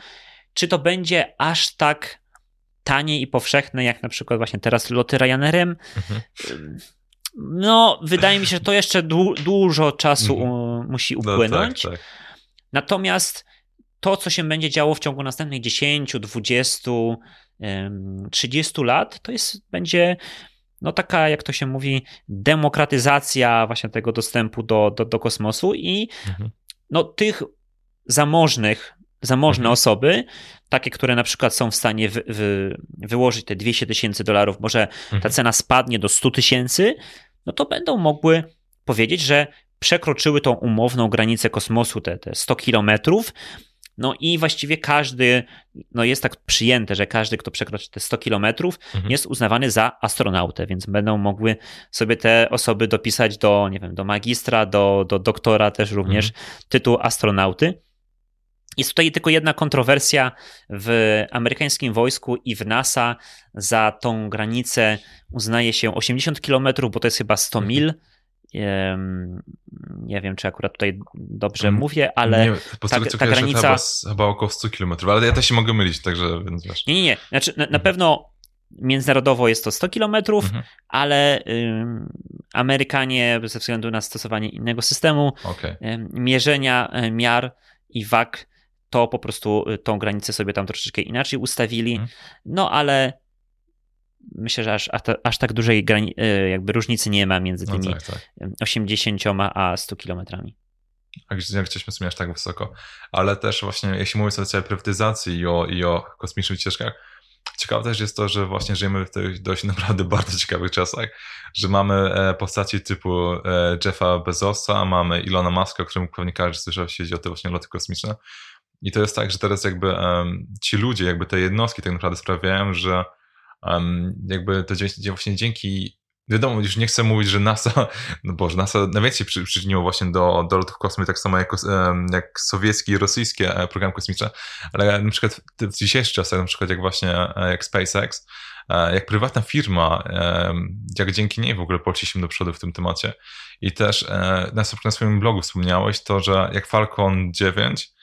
Czy to będzie aż tak tanie i powszechne, jak na przykład właśnie teraz loty Ryanairem? Mhm. No, wydaje mi się, że to jeszcze dłu- dużo czasu Mhm. musi No tak, upłynąć. tak. Natomiast to, co się będzie działo w ciągu następnych 10, 20, em, 30 lat, to jest, będzie no taka, jak to się mówi, demokratyzacja właśnie tego dostępu do, do, do kosmosu i Mhm. no tych zamożnych, zamożne Mhm. osoby, takie, które na przykład są w stanie wy, wy, wyłożyć te 200 tysięcy dolarów, może ta Mhm. cena spadnie do 100 tysięcy, no to będą mogły powiedzieć, że przekroczyły tą umowną granicę kosmosu, te, te 100 kilometrów. No i właściwie każdy, no jest tak przyjęte, że każdy, kto przekroczy te 100 kilometrów, Mhm. jest uznawany za astronautę, więc będą mogły sobie te osoby dopisać do, nie wiem, do magistra, do, do doktora też również tytuł astronauty. Jest tutaj tylko jedna kontrowersja w amerykańskim wojsku i w NASA za tą granicę uznaje się 80 km, bo to jest chyba 100 Mhm. mil. Em, Nie wiem, czy akurat tutaj dobrze Mm, mówię, ale. nie, po ta- co ta kojarzę, granica- chyba, chyba około 100 km, ale ja też się mogę mylić, także więc wiesz. Nie, nie, nie. Znaczy, na, na Mhm. pewno międzynarodowo jest to 100 km, Mhm. ale ym, Amerykanie ze względu na stosowanie innego systemu Okej. ym, mierzenia y, miar i wag, to po prostu y, tą granicę sobie tam troszeczkę inaczej ustawili. Mhm. No ale myślę, że aż, aż, ta- aż tak dużej y, jakby różnicy nie ma między No tymi tak, tak. ym, 80 a 100 kilometrami. A gdzie, jak chcieliśmy sobie aż tak wysoko. Ale też właśnie, jeśli mówimy o całej prywatyzacji i o, i o kosmicznych ścieżkach, ciekawe też jest to, że właśnie żyjemy w tych dość naprawdę bardzo ciekawych czasach, że mamy e, postaci typu e, Jeffa Bezosa, mamy Ilona Muska, o którym pewnie każdy słyszał, jeśli chodzi o te właśnie loty kosmiczne. I to jest tak, że teraz jakby em, ci ludzie, jakby te jednostki tak naprawdę sprawiają, że em, jakby to dzie- właśnie dzięki Wiadomo, już nie chcę mówić, że NASA, no Boże, NASA najwięcej przy, przyczyniło właśnie do, do lotów kosmy, tak samo jak, jak sowieckie i rosyjskie e, programy kosmiczne, ale na przykład w, dzisiejszych czasach, na przykład jak właśnie e, jak SpaceX, e, jak prywatna firma, jak dzięki niej w ogóle poszliśmy do przodu w tym temacie. I też na swoim blogu wspomniałeś to, że jak Falcon 9,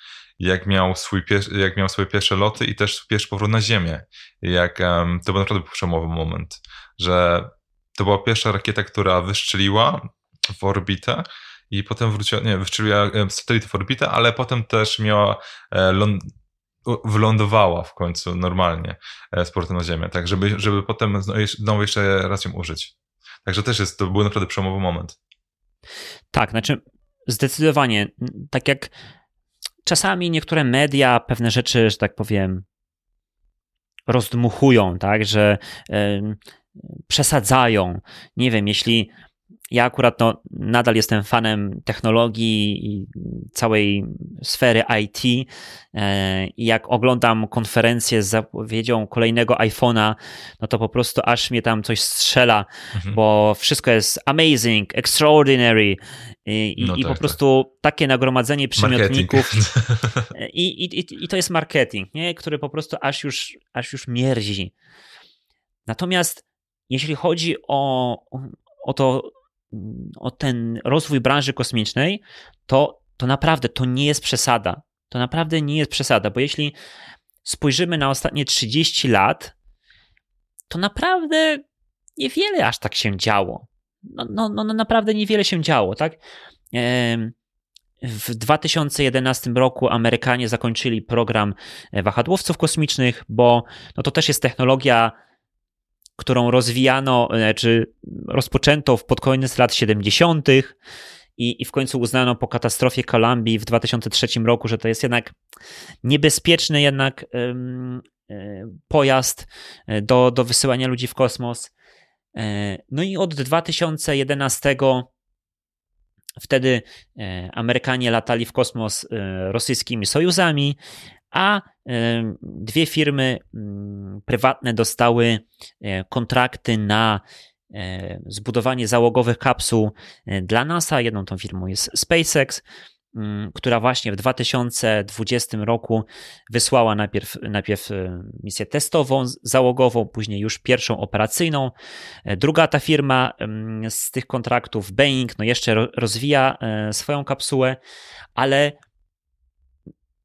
jak miał, swój pier- jak miał swoje pierwsze loty i też pierwszy powrót na Ziemię. Jak em, to był naprawdę przełomowy moment, że to była pierwsza rakieta, która wystrzeliła w orbitę i potem wróciła, nie, wyczuła satelity w orbitę, ale potem też miała ląd wylądowała w końcu normalnie z portem na Ziemię, tak, żeby, żeby potem znowu jeszcze raz ją użyć. Także też jest, to był naprawdę przełomowy moment. Tak, znaczy zdecydowanie, tak jak czasami niektóre media pewne rzeczy, że tak powiem, rozdmuchują, tak, że przesadzają. Nie wiem, jeśli ja akurat no, nadal jestem fanem technologii i całej sfery IT e, i jak oglądam konferencję z zapowiedzią kolejnego iPhone'a, no to po prostu aż mnie tam coś strzela, mhm. bo wszystko jest amazing, extraordinary i, no i tak, po prostu tak. takie nagromadzenie przymiotników i, i, i to jest marketing, nie? który po prostu aż już, aż już mierzi. Natomiast jeśli chodzi o, o to, o ten rozwój branży kosmicznej, to, to naprawdę to nie jest przesada. To naprawdę nie jest przesada, bo jeśli spojrzymy na ostatnie 30 lat, to naprawdę niewiele aż tak się działo. No, no, no, no naprawdę niewiele się działo, tak? W 2011 roku Amerykanie zakończyli program wahadłowców kosmicznych, bo no to też jest technologia którą rozwijano, e, czy rozpoczęto pod koniec lat 70. I, i w końcu uznano po katastrofie Kolumbii w 2003 roku, że to jest jednak niebezpieczny jednak um, pojazd e, do, do wysyłania ludzi w kosmos. No i od 2011 wtedy Amerykanie latali w kosmos rosyjskimi sojuzami, a dwie firmy mm, prywatne dostały e, kontrakty na e, zbudowanie załogowych kapsuł e, dla NASA. Jedną tą firmą jest SpaceX, która właśnie w 2020 roku wysłała najpierw, najpierw misję testową, załogową, później już pierwszą operacyjną. Druga ta firma mm, z tych kontraktów, Boeing, no jeszcze rozwija swoją kapsułę, ale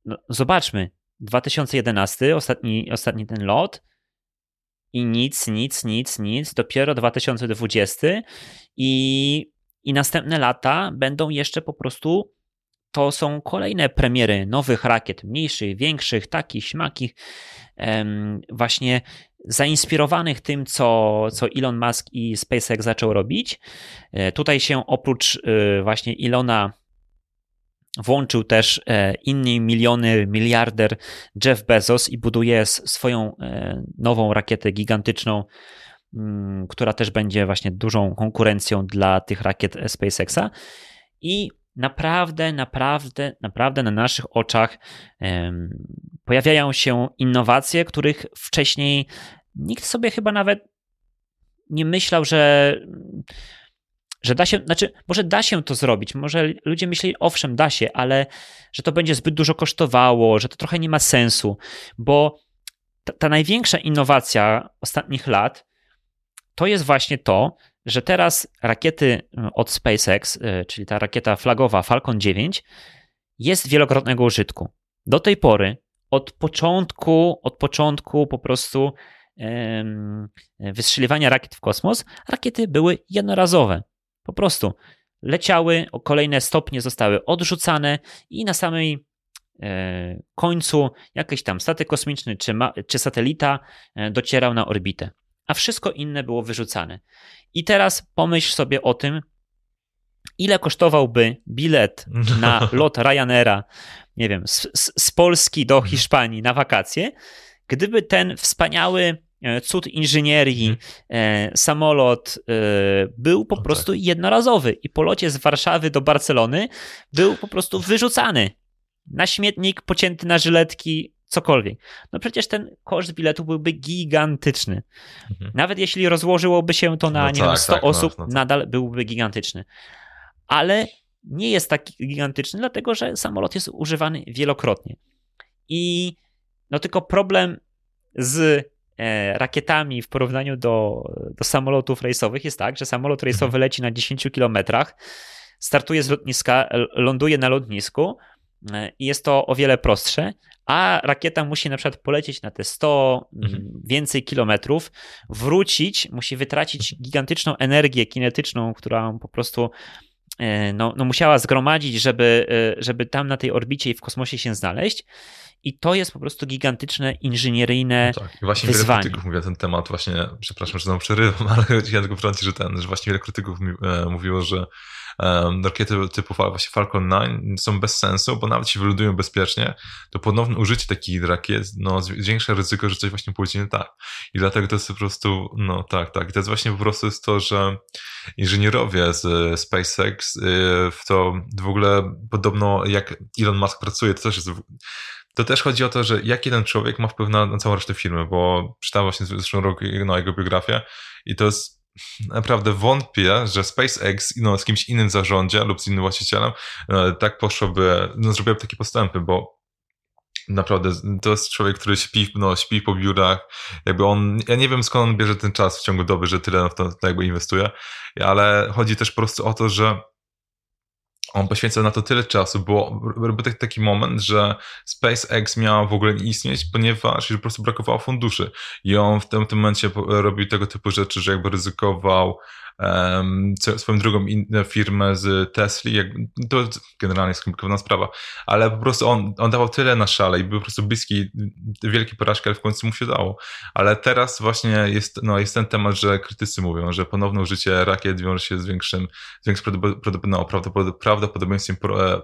no zobaczmy, 2011, ostatni, ostatni ten lot i nic, nic, nic, nic, dopiero 2020 i, i następne lata będą jeszcze po prostu, to są kolejne premiery nowych rakiet, mniejszych, większych, takich, śmakich, właśnie zainspirowanych tym, co, co Elon Musk i SpaceX zaczął robić. E, tutaj się oprócz e, właśnie Ilona Włączył też e, inny miliony, miliarder Jeff Bezos i buduje swoją e, nową rakietę gigantyczną, mm, która też będzie właśnie dużą konkurencją dla tych rakiet SpaceXa. I naprawdę, naprawdę, naprawdę na naszych oczach pojawiają się innowacje, których wcześniej nikt sobie chyba nawet nie myślał, że że da się, znaczy, może da się to zrobić, może ludzie myśleli, owszem, da się, ale że to będzie zbyt dużo kosztowało, że to trochę nie ma sensu, bo ta, ta największa innowacja ostatnich lat to jest właśnie to, że teraz rakiety e, od SpaceX, e, czyli ta rakieta flagowa Falcon 9, jest wielokrotnego użytku. Do tej pory, od początku, od początku po prostu wystrzeliwania rakiet w kosmos, rakiety były jednorazowe. Po prostu leciały, kolejne stopnie zostały odrzucane i na samej e, końcu jakiś tam statek kosmiczny czy, ma, czy satelita e, docierał na orbitę, a wszystko inne było wyrzucane. I teraz pomyśl sobie o tym, ile kosztowałby bilet na lot Ryanaira, nie wiem, z, z Polski do Hiszpanii na wakacje, gdyby ten wspaniały E, cud inżynierii, mhm. e, samolot e, był po no prostu tak. jednorazowy i po locie z Warszawy do Barcelony był po prostu wyrzucany na śmietnik, pocięty na żyletki, cokolwiek. No przecież ten koszt biletu byłby gigantyczny. Mhm. Nawet jeśli rozłożyłoby się to na no nie tak, wiem, 100 tak, no, osób, no, no nadal byłby gigantyczny. Ale nie jest taki gigantyczny, dlatego że samolot jest używany wielokrotnie. I no tylko problem z E, rakietami w porównaniu do, do samolotów rejsowych jest tak, że samolot rejsowy mhm. leci na 10 kilometrach, startuje z lotniska, ląduje na lotnisku jest to o wiele prostsze, a rakieta musi na przykład polecieć na te 100 mhm. więcej kilometrów, wrócić, musi wytracić gigantyczną energię kinetyczną, która po prostu no, no musiała zgromadzić, żeby, żeby tam na tej orbicie i w kosmosie się znaleźć. I to jest po prostu gigantyczne inżynieryjne no tak. I właśnie wyzwanie. wiele krytyków mówi na ten temat, właśnie, przepraszam, że znowu przerywam, ale chciałem tylko wtrącić, że ten, że właśnie wiele krytyków mi, e, mówiło, że um, rakiety typu właśnie Falcon 9 są bez sensu, bo nawet jeśli wylądują bezpiecznie, to ponowne użycie takich rakiet no, zwiększa ryzyko, że coś właśnie pójdzie nie tak. I dlatego to jest po prostu, no tak, tak. I to jest właśnie po prostu jest to, że inżynierowie z SpaceX y, w to w ogóle podobno jak Elon Musk pracuje, to też jest to też chodzi o to, że jak jeden człowiek ma wpływ na, na całą resztę firmy, bo czytałem właśnie zeszłym roku no, jego biografię i to jest naprawdę wątpię, że SpaceX no, z kimś innym zarządzie lub z innym właścicielem no, tak poszłoby, no, zrobiłaby takie postępy, bo naprawdę to jest człowiek, który śpi, no, śpi po biurach, jakby on, ja nie wiem skąd on bierze ten czas w ciągu doby, że tyle w to, to jakby inwestuje, ale chodzi też po prostu o to, że on poświęca na to tyle czasu, bo był taki moment, że SpaceX miał w ogóle nie istnieć, ponieważ po prostu brakowało funduszy. I on w tym, tym momencie robił tego typu rzeczy, że jakby ryzykował um, swoją drugą firmę z Tesla, jak, to generalnie skomplikowana sprawa, ale po prostu on, on dawał tyle na szale i był po prostu bliski wielkiej porażki, ale w końcu mu się dało. Ale teraz właśnie jest, no, jest ten temat, że krytycy mówią, że ponowne użycie rakiet wiąże się z większym, z większym no, prawdopodobieństwem e,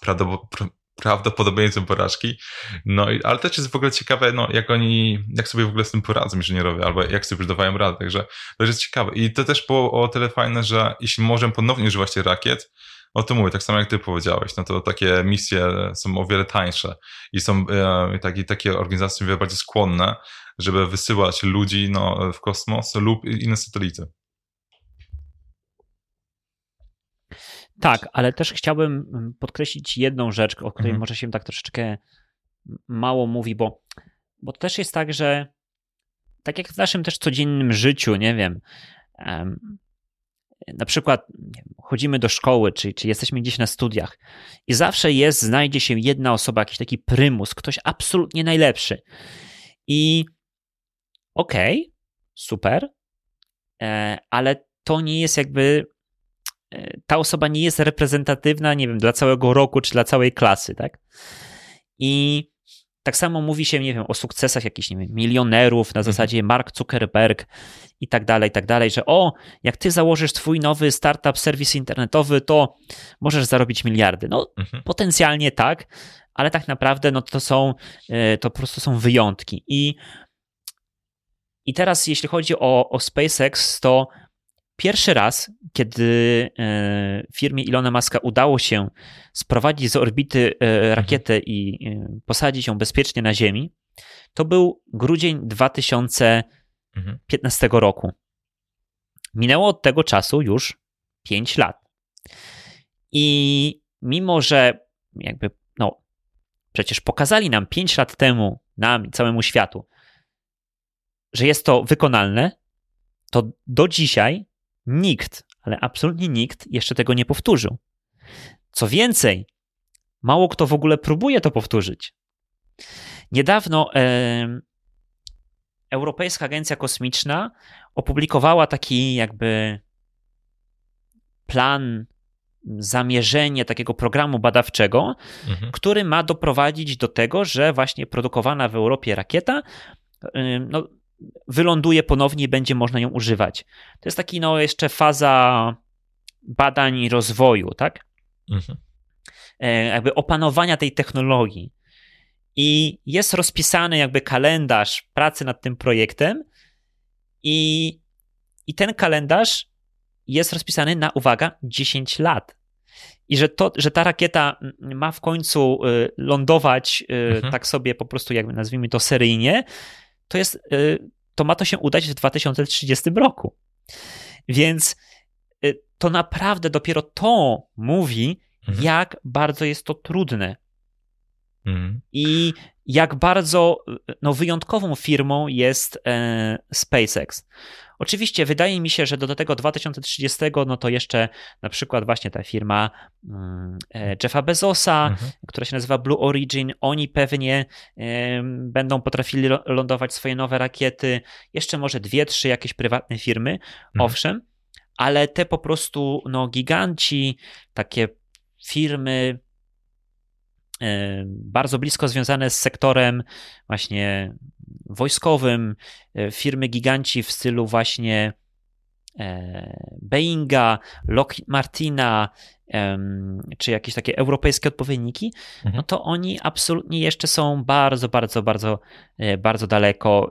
prawdopodobieństwem prawdopodobieństwem porażki. No, ale też jest w ogóle ciekawe, no, jak oni, jak sobie w ogóle z tym poradzą inżynierowie, albo jak sobie dodawają radę, także to jest ciekawe. I to też było o tyle fajne, że jeśli możemy ponownie używać tych rakiet, o to mówię, tak samo jak ty powiedziałeś, no to takie misje są o wiele tańsze i są e, takie, takie organizacje są wiele bardziej skłonne, żeby wysyłać ludzi no, w kosmos lub inne satelity. Tak, ale też chciałbym mm, podkreślić jedną rzecz, o której mhm. może się tak troszeczkę mało mówi, bo, bo to też jest tak, że tak jak w naszym też codziennym życiu, nie wiem, um, na przykład chodzimy do szkoły, czy, czy jesteśmy gdzieś na studiach i zawsze jest, znajdzie się jedna osoba, jakiś taki prymus, ktoś absolutnie najlepszy. I okej, okay, super, e, ale to nie jest jakby ta osoba nie jest reprezentatywna, nie wiem, dla całego roku czy dla całej klasy, tak? I tak samo mówi się, nie wiem, o sukcesach jakichś, nie wiem, milionerów na mhm. zasadzie Mark Zuckerberg i tak dalej, i tak dalej, że o, jak ty założysz twój nowy startup, serwis internetowy, to możesz zarobić miliardy. No, mhm. potencjalnie tak, ale tak naprawdę no to są, e, to po prostu są wyjątki. I, i teraz jeśli chodzi o, o SpaceX, to Pierwszy raz, kiedy e, firmie Ilona Maska udało się sprowadzić z orbity e, rakietę i e, posadzić ją bezpiecznie na Ziemi, to był grudzień 2015 mhm. roku. Minęło od tego czasu już 5 lat. I mimo, że jakby, no, przecież pokazali nam 5 lat temu, nam i całemu światu, że jest to wykonalne, to do dzisiaj Nikt, ale absolutnie nikt jeszcze tego nie powtórzył. Co więcej, mało kto w ogóle próbuje to powtórzyć. Niedawno e, Europejska Agencja Kosmiczna opublikowała taki jakby plan, zamierzenie takiego programu badawczego, mhm. który ma doprowadzić do tego, że właśnie produkowana w Europie rakieta no, wyląduje ponownie i będzie można ją używać. To jest taki no jeszcze faza badań i rozwoju, tak? Mhm. E, jakby opanowania tej technologii. I jest rozpisany jakby kalendarz pracy nad tym projektem i, i ten kalendarz jest rozpisany na, uwaga, 10 lat. I że, to, że ta rakieta ma w końcu y, lądować y, mhm. tak sobie po prostu, jakby nazwijmy to seryjnie, to jest, y, to ma to się udać w 2030 roku. Więc y, to naprawdę dopiero to mówi, mhm. jak bardzo jest to trudne. Mhm. I jak bardzo no, wyjątkową firmą jest e, SpaceX. Oczywiście wydaje mi się, że do tego 2030, no to jeszcze na przykład właśnie ta firma mm, e, Jeffa Bezosa, mhm. która się nazywa Blue Origin, oni pewnie e, będą potrafili lądować swoje nowe rakiety, jeszcze może dwie, trzy jakieś prywatne firmy, mhm. owszem, ale te po prostu no, giganci, takie firmy bardzo blisko związane z sektorem właśnie wojskowym, e, firmy giganci w stylu właśnie e, Boeinga, Lockheed Martina, czy jakieś takie europejskie odpowiedniki, mhm. no to oni absolutnie jeszcze są bardzo, bardzo, bardzo, bardzo daleko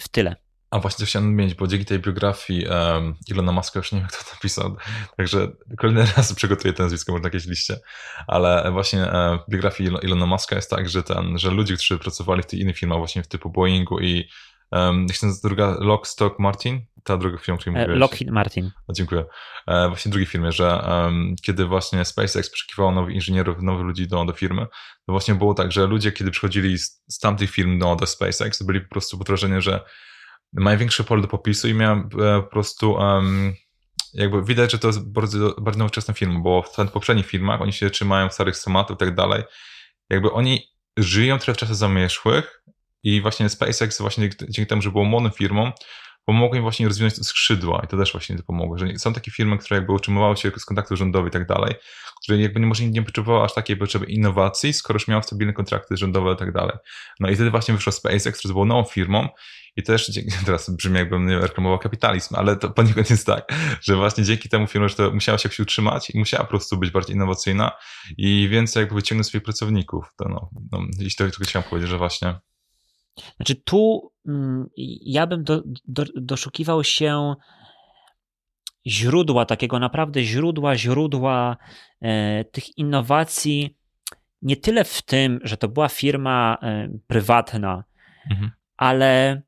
w tyle. A właśnie to chciałem mieć, bo dzięki tej biografii um, Ilona Maska, już nie wiem, kto to napisał, także kolejny raz przygotuję to nazwisko, może na jakiejś liście, ale właśnie e, w biografii Ilona Maska jest tak, że ten, że ludzie, którzy pracowali w tych innych firmach, właśnie w typu Boeingu i um, druga, Lockstock Martin? Ta druga firma, o której e, mówiłeś. Lockheed Martin. O, dziękuję. E, właśnie w drugiej firmie, że um, kiedy właśnie SpaceX poszukiwało nowych inżynierów, nowych ludzi do, do firmy, to właśnie było tak, że ludzie, kiedy przychodzili z, z tamtych firm do, do SpaceX, byli po prostu pod wrażeniem, że mają większe pole do popisu i miałem e, po prostu um, jakby widać, że to jest bardzo, bardzo nowoczesna firma, bo w poprzednich firmach oni się trzymają starych schematów i tak dalej. Jakby oni żyją trochę w czasach zamieszłych i właśnie SpaceX właśnie dzięki temu, że było młodą firmą, pomogło im właśnie rozwinąć skrzydła i to też właśnie pomogło, że są takie firmy, które jakby utrzymywały się z kontaktu rządowy i tak dalej, które jakby nie, może nie potrzebowały aż takiej potrzeby innowacji, skoro już miały stabilne kontrakty rządowe i tak dalej. No i wtedy właśnie wyszło SpaceX, które było nową firmą i też, teraz brzmi jakbym reklamował kapitalizm, ale to poniekąd jest tak, że właśnie dzięki temu firma, że to musiała się utrzymać i musiała po prostu być bardziej innowacyjna i więcej jakby wyciągnąć swoich pracowników. To no, no jeśli to tylko chciałem powiedzieć, że właśnie znaczy tu mm, ja bym do, do, doszukiwał się źródła, takiego naprawdę źródła, źródła e, tych innowacji, nie tyle w tym, że to była firma e, prywatna, mhm. ale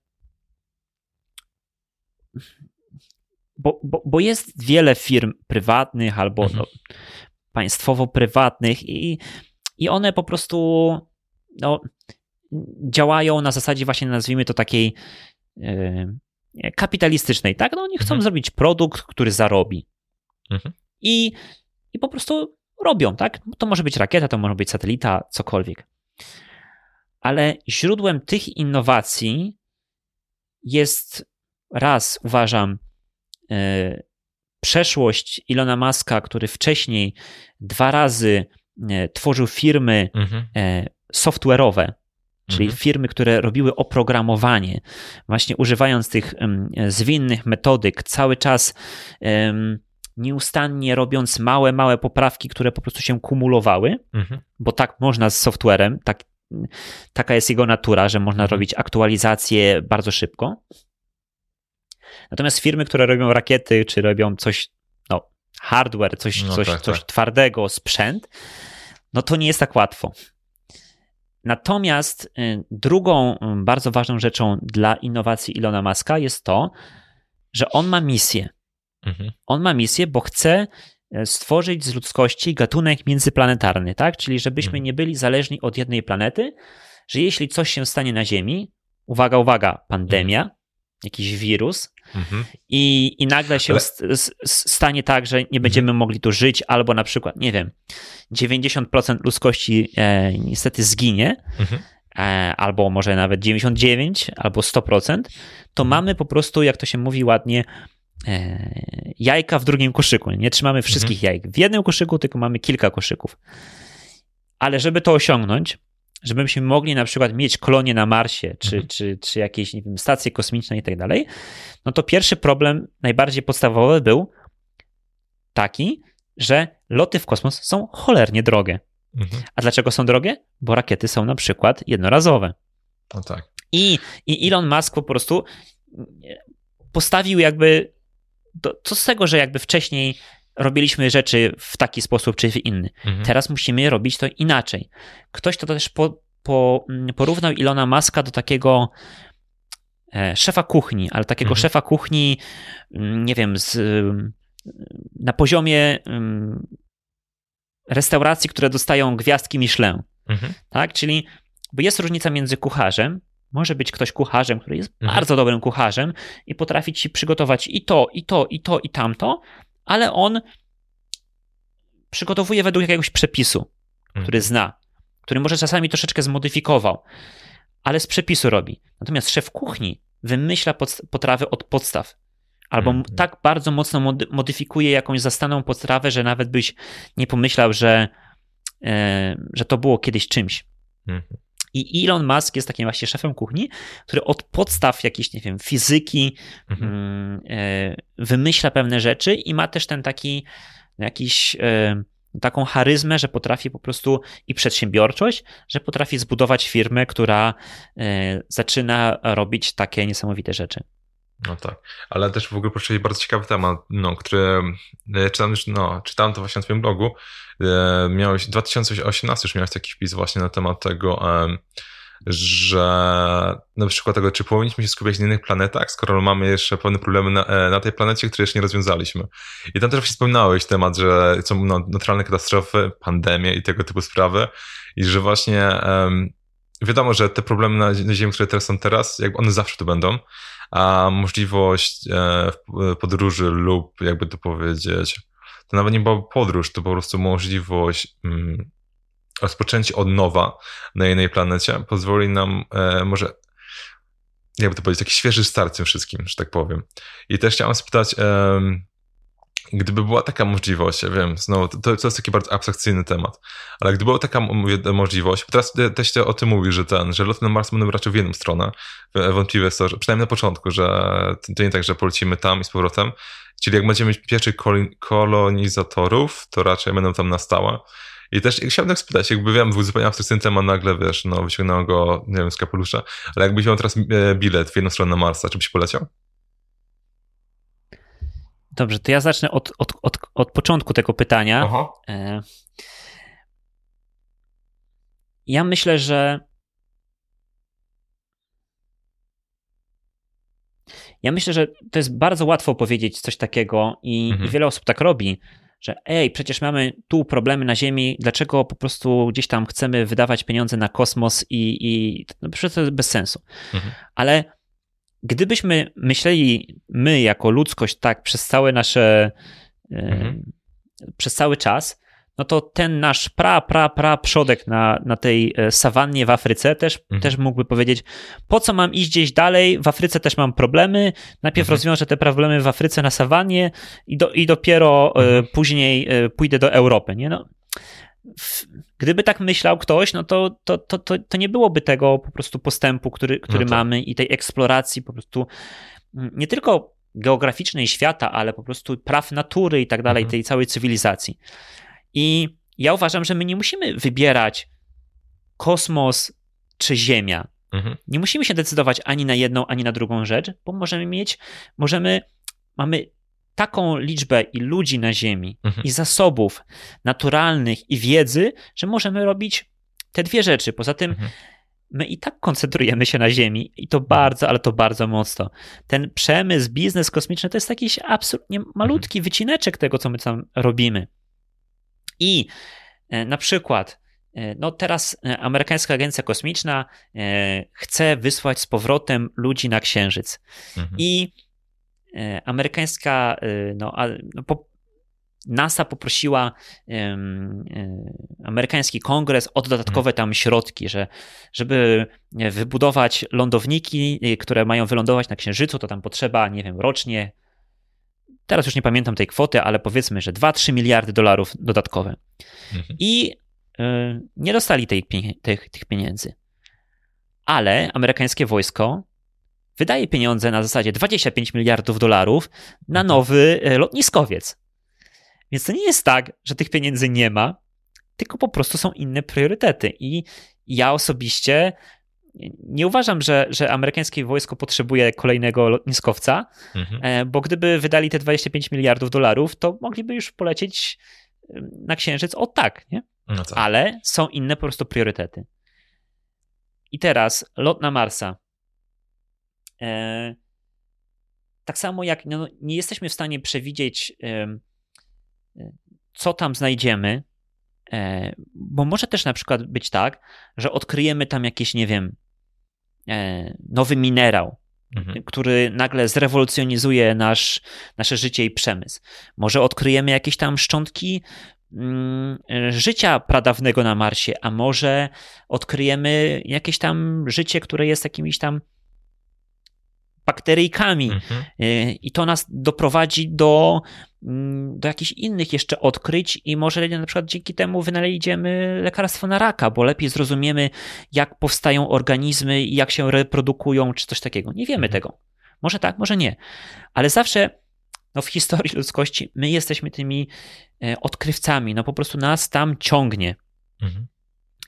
bo, bo, bo jest wiele firm prywatnych albo mhm. no, państwowo-prywatnych i, i one po prostu no, działają na zasadzie właśnie nazwijmy to takiej yy, kapitalistycznej, tak? No oni chcą mhm. zrobić produkt, który zarobi. Mhm. I, I po prostu robią, tak? To może być rakieta, to może być satelita, cokolwiek. Ale źródłem tych innowacji jest raz, uważam, przeszłość Ilona Maska, który wcześniej dwa razy yy, tworzył firmy mhm. software'owe, czyli mhm. firmy, które robiły oprogramowanie, właśnie używając tych zwinnych metodyk, cały czas nieustannie robiąc małe, małe poprawki, które po prostu się kumulowały, mhm. bo tak można z softwarem, tak, taka jest jego natura, że można mhm. robić aktualizacje bardzo szybko. Natomiast firmy, które robią rakiety, czy robią coś, no, hardware, coś, no coś, tak, coś tak. twardego, sprzęt, no to nie jest tak łatwo. Natomiast y, drugą y, bardzo ważną rzeczą dla innowacji Ilona Maska jest to, że on ma misję. Mhm. On ma misję, bo chce y, stworzyć z ludzkości gatunek międzyplanetarny, tak? Czyli żebyśmy mhm. nie byli zależni od jednej planety, że jeśli coś się stanie na Ziemi, uwaga, uwaga, pandemia, mhm. Jakiś wirus, Mhm. I, I nagle się Ale... stanie tak, że nie będziemy mhm. mogli tu żyć, albo na przykład, nie wiem, 90% ludzkości e, niestety zginie, mhm. e, albo może nawet 99, albo 100%, to mhm. mamy po prostu, jak to się mówi ładnie, e, jajka w drugim koszyku. Nie trzymamy wszystkich mhm. jajek w jednym koszyku, tylko mamy kilka koszyków. Ale żeby to osiągnąć, żebyśmy mogli na przykład mieć kolonie na Marsie, czy, mhm. czy, czy jakieś nie wiem, stacje kosmiczne i tak dalej, no to pierwszy problem, najbardziej podstawowy był taki, że loty w kosmos są cholernie drogie. Mhm. A dlaczego są drogie? Bo rakiety są na przykład jednorazowe. No tak. I, I Elon Musk po prostu postawił jakby. co z tego, że jakby wcześniej robiliśmy rzeczy w taki sposób czy w inny. Mhm. Teraz musimy robić to inaczej. Ktoś to też po, po, mm, porównał Ilona Maska do takiego e, szefa kuchni, ale takiego mhm. szefa kuchni, mm, nie wiem, z, na poziomie mm, restauracji, które dostają gwiazdki Michelin. Mhm. Tak? Czyli bo jest różnica między kucharzem, może być ktoś kucharzem, który jest mhm. bardzo dobrym kucharzem i potrafi ci przygotować i to, i to, i to, i tamto, ale on przygotowuje według jakiegoś przepisu, który mhm. zna, który może czasami troszeczkę zmodyfikował, ale z przepisu robi. Natomiast szef kuchni wymyśla potrawy od podstaw. albo Mhm. tak bardzo mocno mody- modyfikuje jakąś zastaną podstawę, że nawet byś nie pomyślał, że, e, że to było kiedyś czymś. Mhm. I Elon Musk jest takim właśnie szefem kuchni, który od podstaw jakiejś, nie wiem, fizyki Mhm. mm, e, wymyśla pewne rzeczy i ma też ten taki jakiś e, taką charyzmę, że potrafi po prostu i przedsiębiorczość, że potrafi zbudować firmę, która e, zaczyna robić takie niesamowite rzeczy. No tak, ale też w ogóle poruszyli bardzo ciekawy temat, no, który e, czytam już, no, czytałem to właśnie na twoim blogu. E, Miałeś, 2018 już miałeś taki wpis właśnie na temat tego, że na przykład tego, czy powinniśmy się skupiać na innych planetach, skoro mamy jeszcze pewne problemy na, e, na tej planecie, które jeszcze nie rozwiązaliśmy. I tam też właśnie wspominałeś temat, że są no, naturalne katastrofy, pandemie i tego typu sprawy i że właśnie wiadomo, że te problemy na Ziemi, które teraz są teraz, jakby one zawsze tu będą, a możliwość e, w- podróży lub jakby to powiedzieć, to nawet nie była podróż, to po prostu możliwość mm, rozpoczęcia od nowa na innej planecie pozwoli nam e, może jakby to powiedzieć, taki świeży start tym wszystkim, że tak powiem. I też chciałem spytać, gdyby była taka możliwość, ja wiem, znowu, to, to jest taki bardzo abstrakcyjny temat, ale gdyby była taka możliwość, teraz te- też się o tym mówi, że ten, że loty na Mars będą raczej w jedną stronę, W- wątpliwe jest to, że przynajmniej na początku, że to- nie tak, że polecimy tam i z powrotem, czyli jak będziemy mieć pierwszych kol- kolonizatorów, to raczej będą tam na stałe. I też chciałbym tak spytać, jakby wiem, był zupełnie abstrakcyjny temat, nagle wiesz, no wyciągnąłem go, nie wiem, z kapelusza, ale jakbyś miał teraz e, bilet w jedną stronę na Marsa, czy byś poleciał? Dobrze, to ja zacznę od, od, od, od początku tego pytania. Aha. E, Ja myślę, że. Ja myślę, że to jest bardzo łatwo powiedzieć coś takiego i, Mhm. i wiele osób tak robi, że ej, przecież mamy tu problemy na Ziemi, dlaczego po prostu gdzieś tam chcemy wydawać pieniądze na kosmos i, i no przecież to jest bez sensu. Mhm. Ale gdybyśmy myśleli my jako ludzkość tak przez całe nasze e, Mhm. przez cały czas, no to ten nasz pra, pra, pra przodek na, na tej e, sawannie w Afryce też, Mhm. też mógłby powiedzieć, po co mam iść gdzieś dalej, w Afryce też mam problemy, najpierw Mhm. rozwiążę te problemy w Afryce na sawannie i, do, i dopiero e, Mhm. później pójdę do Europy, nie no. W- Gdyby tak myślał ktoś, no to, to, to, to, to nie byłoby tego po prostu postępu, który, który tak. mamy i tej eksploracji po prostu mm, nie tylko geograficznej świata, ale po prostu praw natury i tak dalej, Mhm. tej całej cywilizacji. I ja uważam, że my nie musimy wybierać kosmos czy Ziemia. Mhm. Nie musimy się decydować ani na jedną, ani na drugą rzecz, bo możemy mieć, możemy, mamy taką liczbę i ludzi na Ziemi, Mhm. i zasobów naturalnych, i wiedzy, że możemy robić te dwie rzeczy. Poza tym, Mhm. my i tak koncentrujemy się na Ziemi i to bardzo, ale to bardzo mocno. Ten przemysł, biznes kosmiczny to jest jakiś absolutnie malutki wycineczek tego, co my tam robimy. I e, na przykład, e, no teraz e, amerykańska agencja kosmiczna chce wysłać z powrotem ludzi na Księżyc. Mhm. I amerykańska, e, no, no po, NASA poprosiła e, amerykański kongres o dodatkowe tam środki, że żeby e, wybudować lądowniki, e, które mają wylądować na Księżycu, to tam potrzeba, nie wiem, rocznie, teraz już nie pamiętam tej kwoty, ale powiedzmy, że 2-3 miliardy dolarów dodatkowe. Mhm. I e, nie dostali tej, tych, tych pieniędzy. Ale amerykańskie wojsko wydaje pieniądze na zasadzie 25 miliardów dolarów na Mhm. nowy e, lotniskowiec. Więc to nie jest tak, że tych pieniędzy nie ma, tylko po prostu są inne priorytety. I ja osobiście nie uważam, że, że amerykańskie wojsko potrzebuje kolejnego lotniskowca, Mhm. e, bo gdyby wydali te 25 miliardów dolarów, to mogliby już polecieć na Księżyc o tak, nie? No tak. ale są inne po prostu priorytety. I teraz lot na Marsa. E, tak samo jak no, nie jesteśmy w stanie przewidzieć, e, co tam znajdziemy, e, bo może też na przykład być tak, że odkryjemy tam jakiś, nie wiem, nowy minerał, Mhm. który nagle zrewolucjonizuje nasz, nasze życie i przemysł. Może odkryjemy jakieś tam szczątki mm, życia pradawnego na Marsie, a może odkryjemy jakieś tam życie, które jest jakimiś tam bakteryjkami. Mhm. Y, I to nas doprowadzi do, mm, do jakichś innych jeszcze odkryć, i może na przykład dzięki temu wynajdziemy lekarstwo na raka, bo lepiej zrozumiemy, jak powstają organizmy i jak się reprodukują, czy coś takiego. Nie wiemy Mhm. tego. Może tak, może nie. Ale zawsze no, w historii ludzkości my jesteśmy tymi e, odkrywcami. No po prostu nas tam ciągnie. Mhm.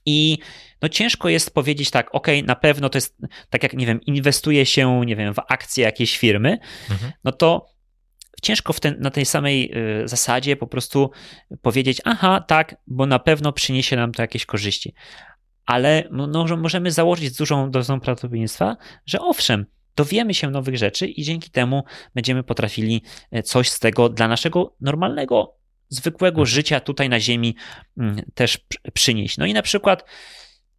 I no ciężko jest powiedzieć tak, ok, na pewno to jest tak jak, nie wiem, inwestuje się, nie wiem, w akcje jakiejś firmy, Mhm. no to ciężko w ten, na tej samej y, zasadzie po prostu powiedzieć, aha, tak, bo na pewno przyniesie nam to jakieś korzyści. Ale no, że możemy założyć z dużą dozą prawdopodobieństwa, że owszem, dowiemy się nowych rzeczy i dzięki temu będziemy potrafili e, coś z tego dla naszego normalnego, zwykłego Mhm. życia tutaj na Ziemi mm, też pr- przynieść. No i na przykład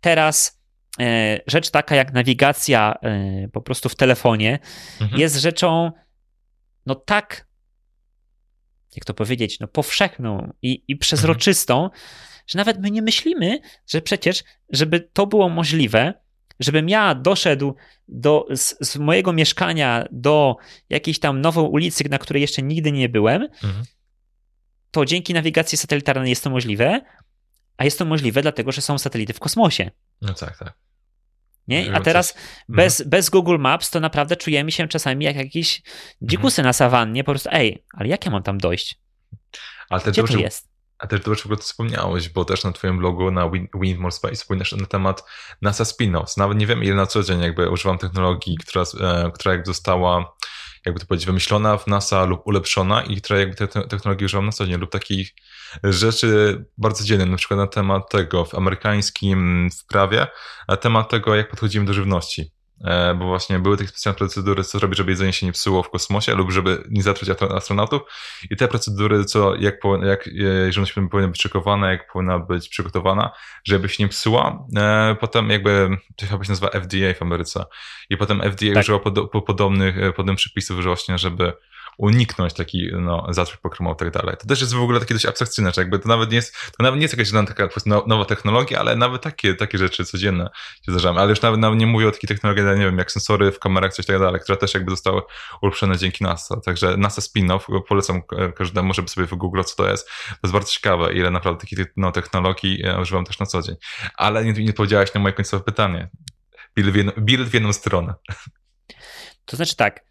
teraz e, rzecz taka jak nawigacja e, po prostu w telefonie Mhm. jest rzeczą no tak, jak to powiedzieć, no powszechną i, i przezroczystą, że nawet my nie myślimy, że przecież, żeby to było możliwe, żebym ja doszedł do, z, z mojego mieszkania do jakiejś tam nowej ulicy, na której jeszcze nigdy nie byłem, Mhm. To dzięki nawigacji satelitarnej jest to możliwe, a jest to możliwe dlatego, że są satelity w kosmosie. No tak, tak. Nie? A teraz coś- bez, bez Google Maps to naprawdę czujemy się czasami jak jakieś dzikusy na sawannie, po prostu ej, ale jak ja mam tam dojść? Ale też Gdzie to dobrze, jest? a też dobrze w ogóle to wspomniałeś, bo też na twoim blogu na Win, Win More Space wspominasz na temat NASA Spin-offs. Nawet nie wiem ile na co dzień jakby używam technologii, która, e, która jakby została jakby to powiedzieć, wymyślona w NASA lub ulepszona i która jakby te te technologii używam na co dzień lub takich rzeczy bardzo dziennych, na przykład na temat tego w amerykańskim w prawie, na temat tego, jak podchodzimy do żywności. E, Bo właśnie były takie specjalne procedury, co zrobić, żeby jedzenie się nie psuło w kosmosie lub żeby nie zatruć astro- astronautów. I te procedury, co jak, jak e, żywność powinna być szykowana, jak powinna być przygotowana, żeby się nie psuła. E, Potem jakby, to chyba się nazywa FDA w Ameryce. I potem FDA Tak. pod, po podobnych, podobnych przepisów, że właśnie, żeby uniknąć taki no, zatruć pokrmowy i tak dalej. To też jest w ogóle takie dość abstrakcyjne, że jakby to nawet nie jest, to nawet nie jest jakaś taka no- nowa technologia, ale nawet takie, takie rzeczy codzienne się zdarzają. Ale już nawet, nawet nie mówię o takich technologiach, nie wiem, jak sensory w kamerach, coś tak dalej, które też jakby zostały ulepszone dzięki NASA. Także NASA spin-off, polecam każdemu, żeby sobie wygooglał, co to jest. To jest bardzo ciekawe, ile naprawdę takich no, technologii e, używam też na co dzień. Ale nie, nie powiedziałaś na moje końcowe pytanie. Bilet w, w jedną stronę. To znaczy tak.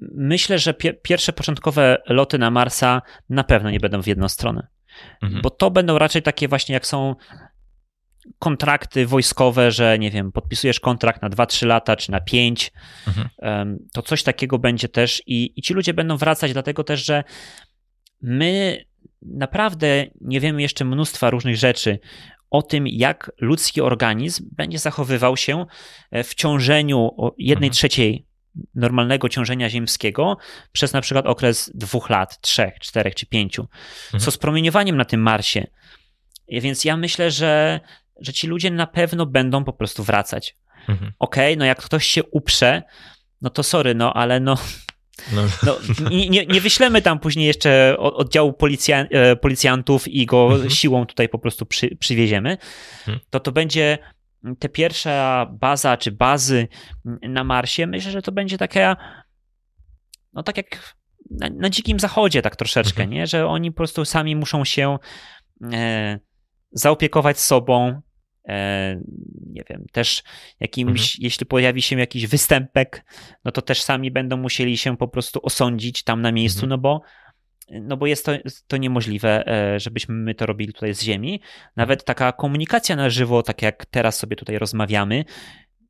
Myślę, że pie- pierwsze początkowe loty na Marsa na pewno nie będą w jedną stronę. Mhm. Bo to będą raczej takie właśnie jak są kontrakty wojskowe, że nie wiem, podpisujesz kontrakt na 2-3 lata czy na 5, Mhm. to coś takiego będzie też i, i ci ludzie będą wracać, dlatego też, że my naprawdę nie wiemy jeszcze mnóstwa różnych rzeczy o tym, jak ludzki organizm będzie zachowywał się e, w ciążeniu jednej Mhm. trzeciej normalnego ciążenia ziemskiego przez na przykład okres dwóch lat, trzech, czterech czy pięciu. Co Mhm. z promieniowaniem na tym Marsie? Więc ja myślę, że, że ci ludzie na pewno będą po prostu wracać. Mhm. Okej, no jak ktoś się uprze, no to sorry, no ale no, No, no nie, nie, wyślemy tam później jeszcze oddziału policja, e, policjantów i go Mhm. siłą tutaj po prostu przy, przywieziemy. Mhm. To to będzie te pierwsza baza czy bazy na Marsie. Myślę, że to będzie taka no tak jak na, na dzikim zachodzie tak troszeczkę, Mhm. nie? Że oni po prostu sami muszą się e, zaopiekować sobą, e, nie wiem, też jakimś, jeśli pojawi się jakiś występek, no to też sami będą musieli się po prostu osądzić tam na miejscu, Mhm. no bo no bo jest to, to niemożliwe, e, żebyśmy my to robili tutaj z Ziemi. Nawet taka komunikacja na żywo, tak jak teraz sobie tutaj rozmawiamy,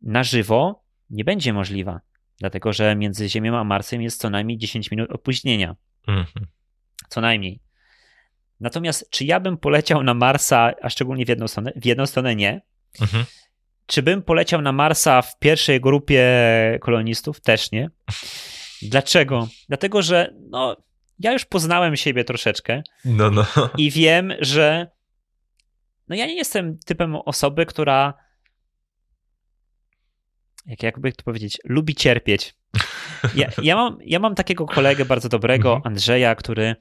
na żywo nie będzie możliwa, dlatego że między Ziemią a Marsem jest co najmniej 10 minut opóźnienia Mhm. co najmniej. Natomiast czy ja bym poleciał na Marsa, a szczególnie w jedną stronę? W jedną stronę nie. Mhm. Czy bym poleciał na Marsa w pierwszej grupie kolonistów? Też nie. Dlaczego? Dlatego, że no, ja już poznałem siebie troszeczkę No, no. i wiem, że no ja nie jestem typem osoby, która jak jakby to powiedzieć, lubi cierpieć. Ja, ja, mam, ja mam takiego kolegę bardzo dobrego, Mhm. Andrzeja, który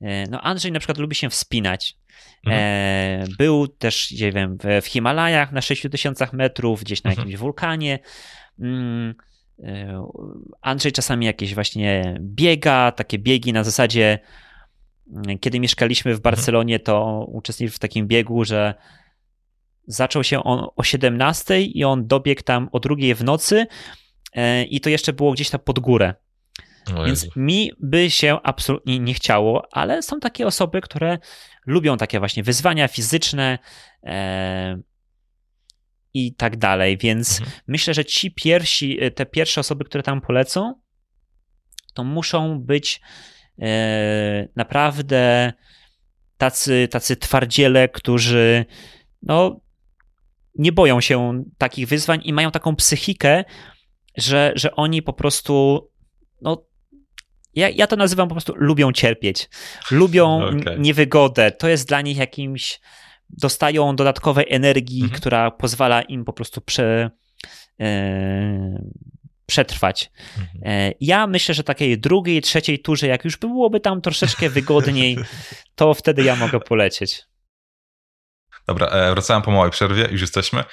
e, no Andrzej na przykład lubi się wspinać. Mhm. E, był też, nie wiem, w, Himalajach na 6000 metrów, gdzieś na Mhm. jakimś wulkanie. Mm, Andrzej czasami jakieś właśnie biega, takie biegi na zasadzie, kiedy mieszkaliśmy w mhm. Barcelonie, to uczestniczył w takim biegu, że zaczął się on o 17 i on dobiegł tam o drugiej w nocy i to jeszcze było gdzieś tam pod górę. Więc mi by się absolutnie nie chciało, ale są takie osoby, które lubią takie właśnie wyzwania fizyczne e, i tak dalej. Więc mhm. myślę, że ci pierwsi, e, te pierwsze osoby, które tam polecą, to muszą być e, naprawdę tacy, tacy twardziele, którzy no, nie boją się takich wyzwań i mają taką psychikę, że, że oni po prostu no, ja, ja to nazywam po prostu lubią cierpieć. Lubią okay. niewygodę. To jest dla nich jakimś. Dostają dodatkowej energii, mhm. która pozwala im po prostu prze, e, przetrwać. Mhm. E, ja myślę, że takiej drugiej, trzeciej turze, jak już byłoby tam troszeczkę wygodniej, to wtedy ja mogę polecieć. Dobra, e, wracałem po małej przerwie, już jesteśmy.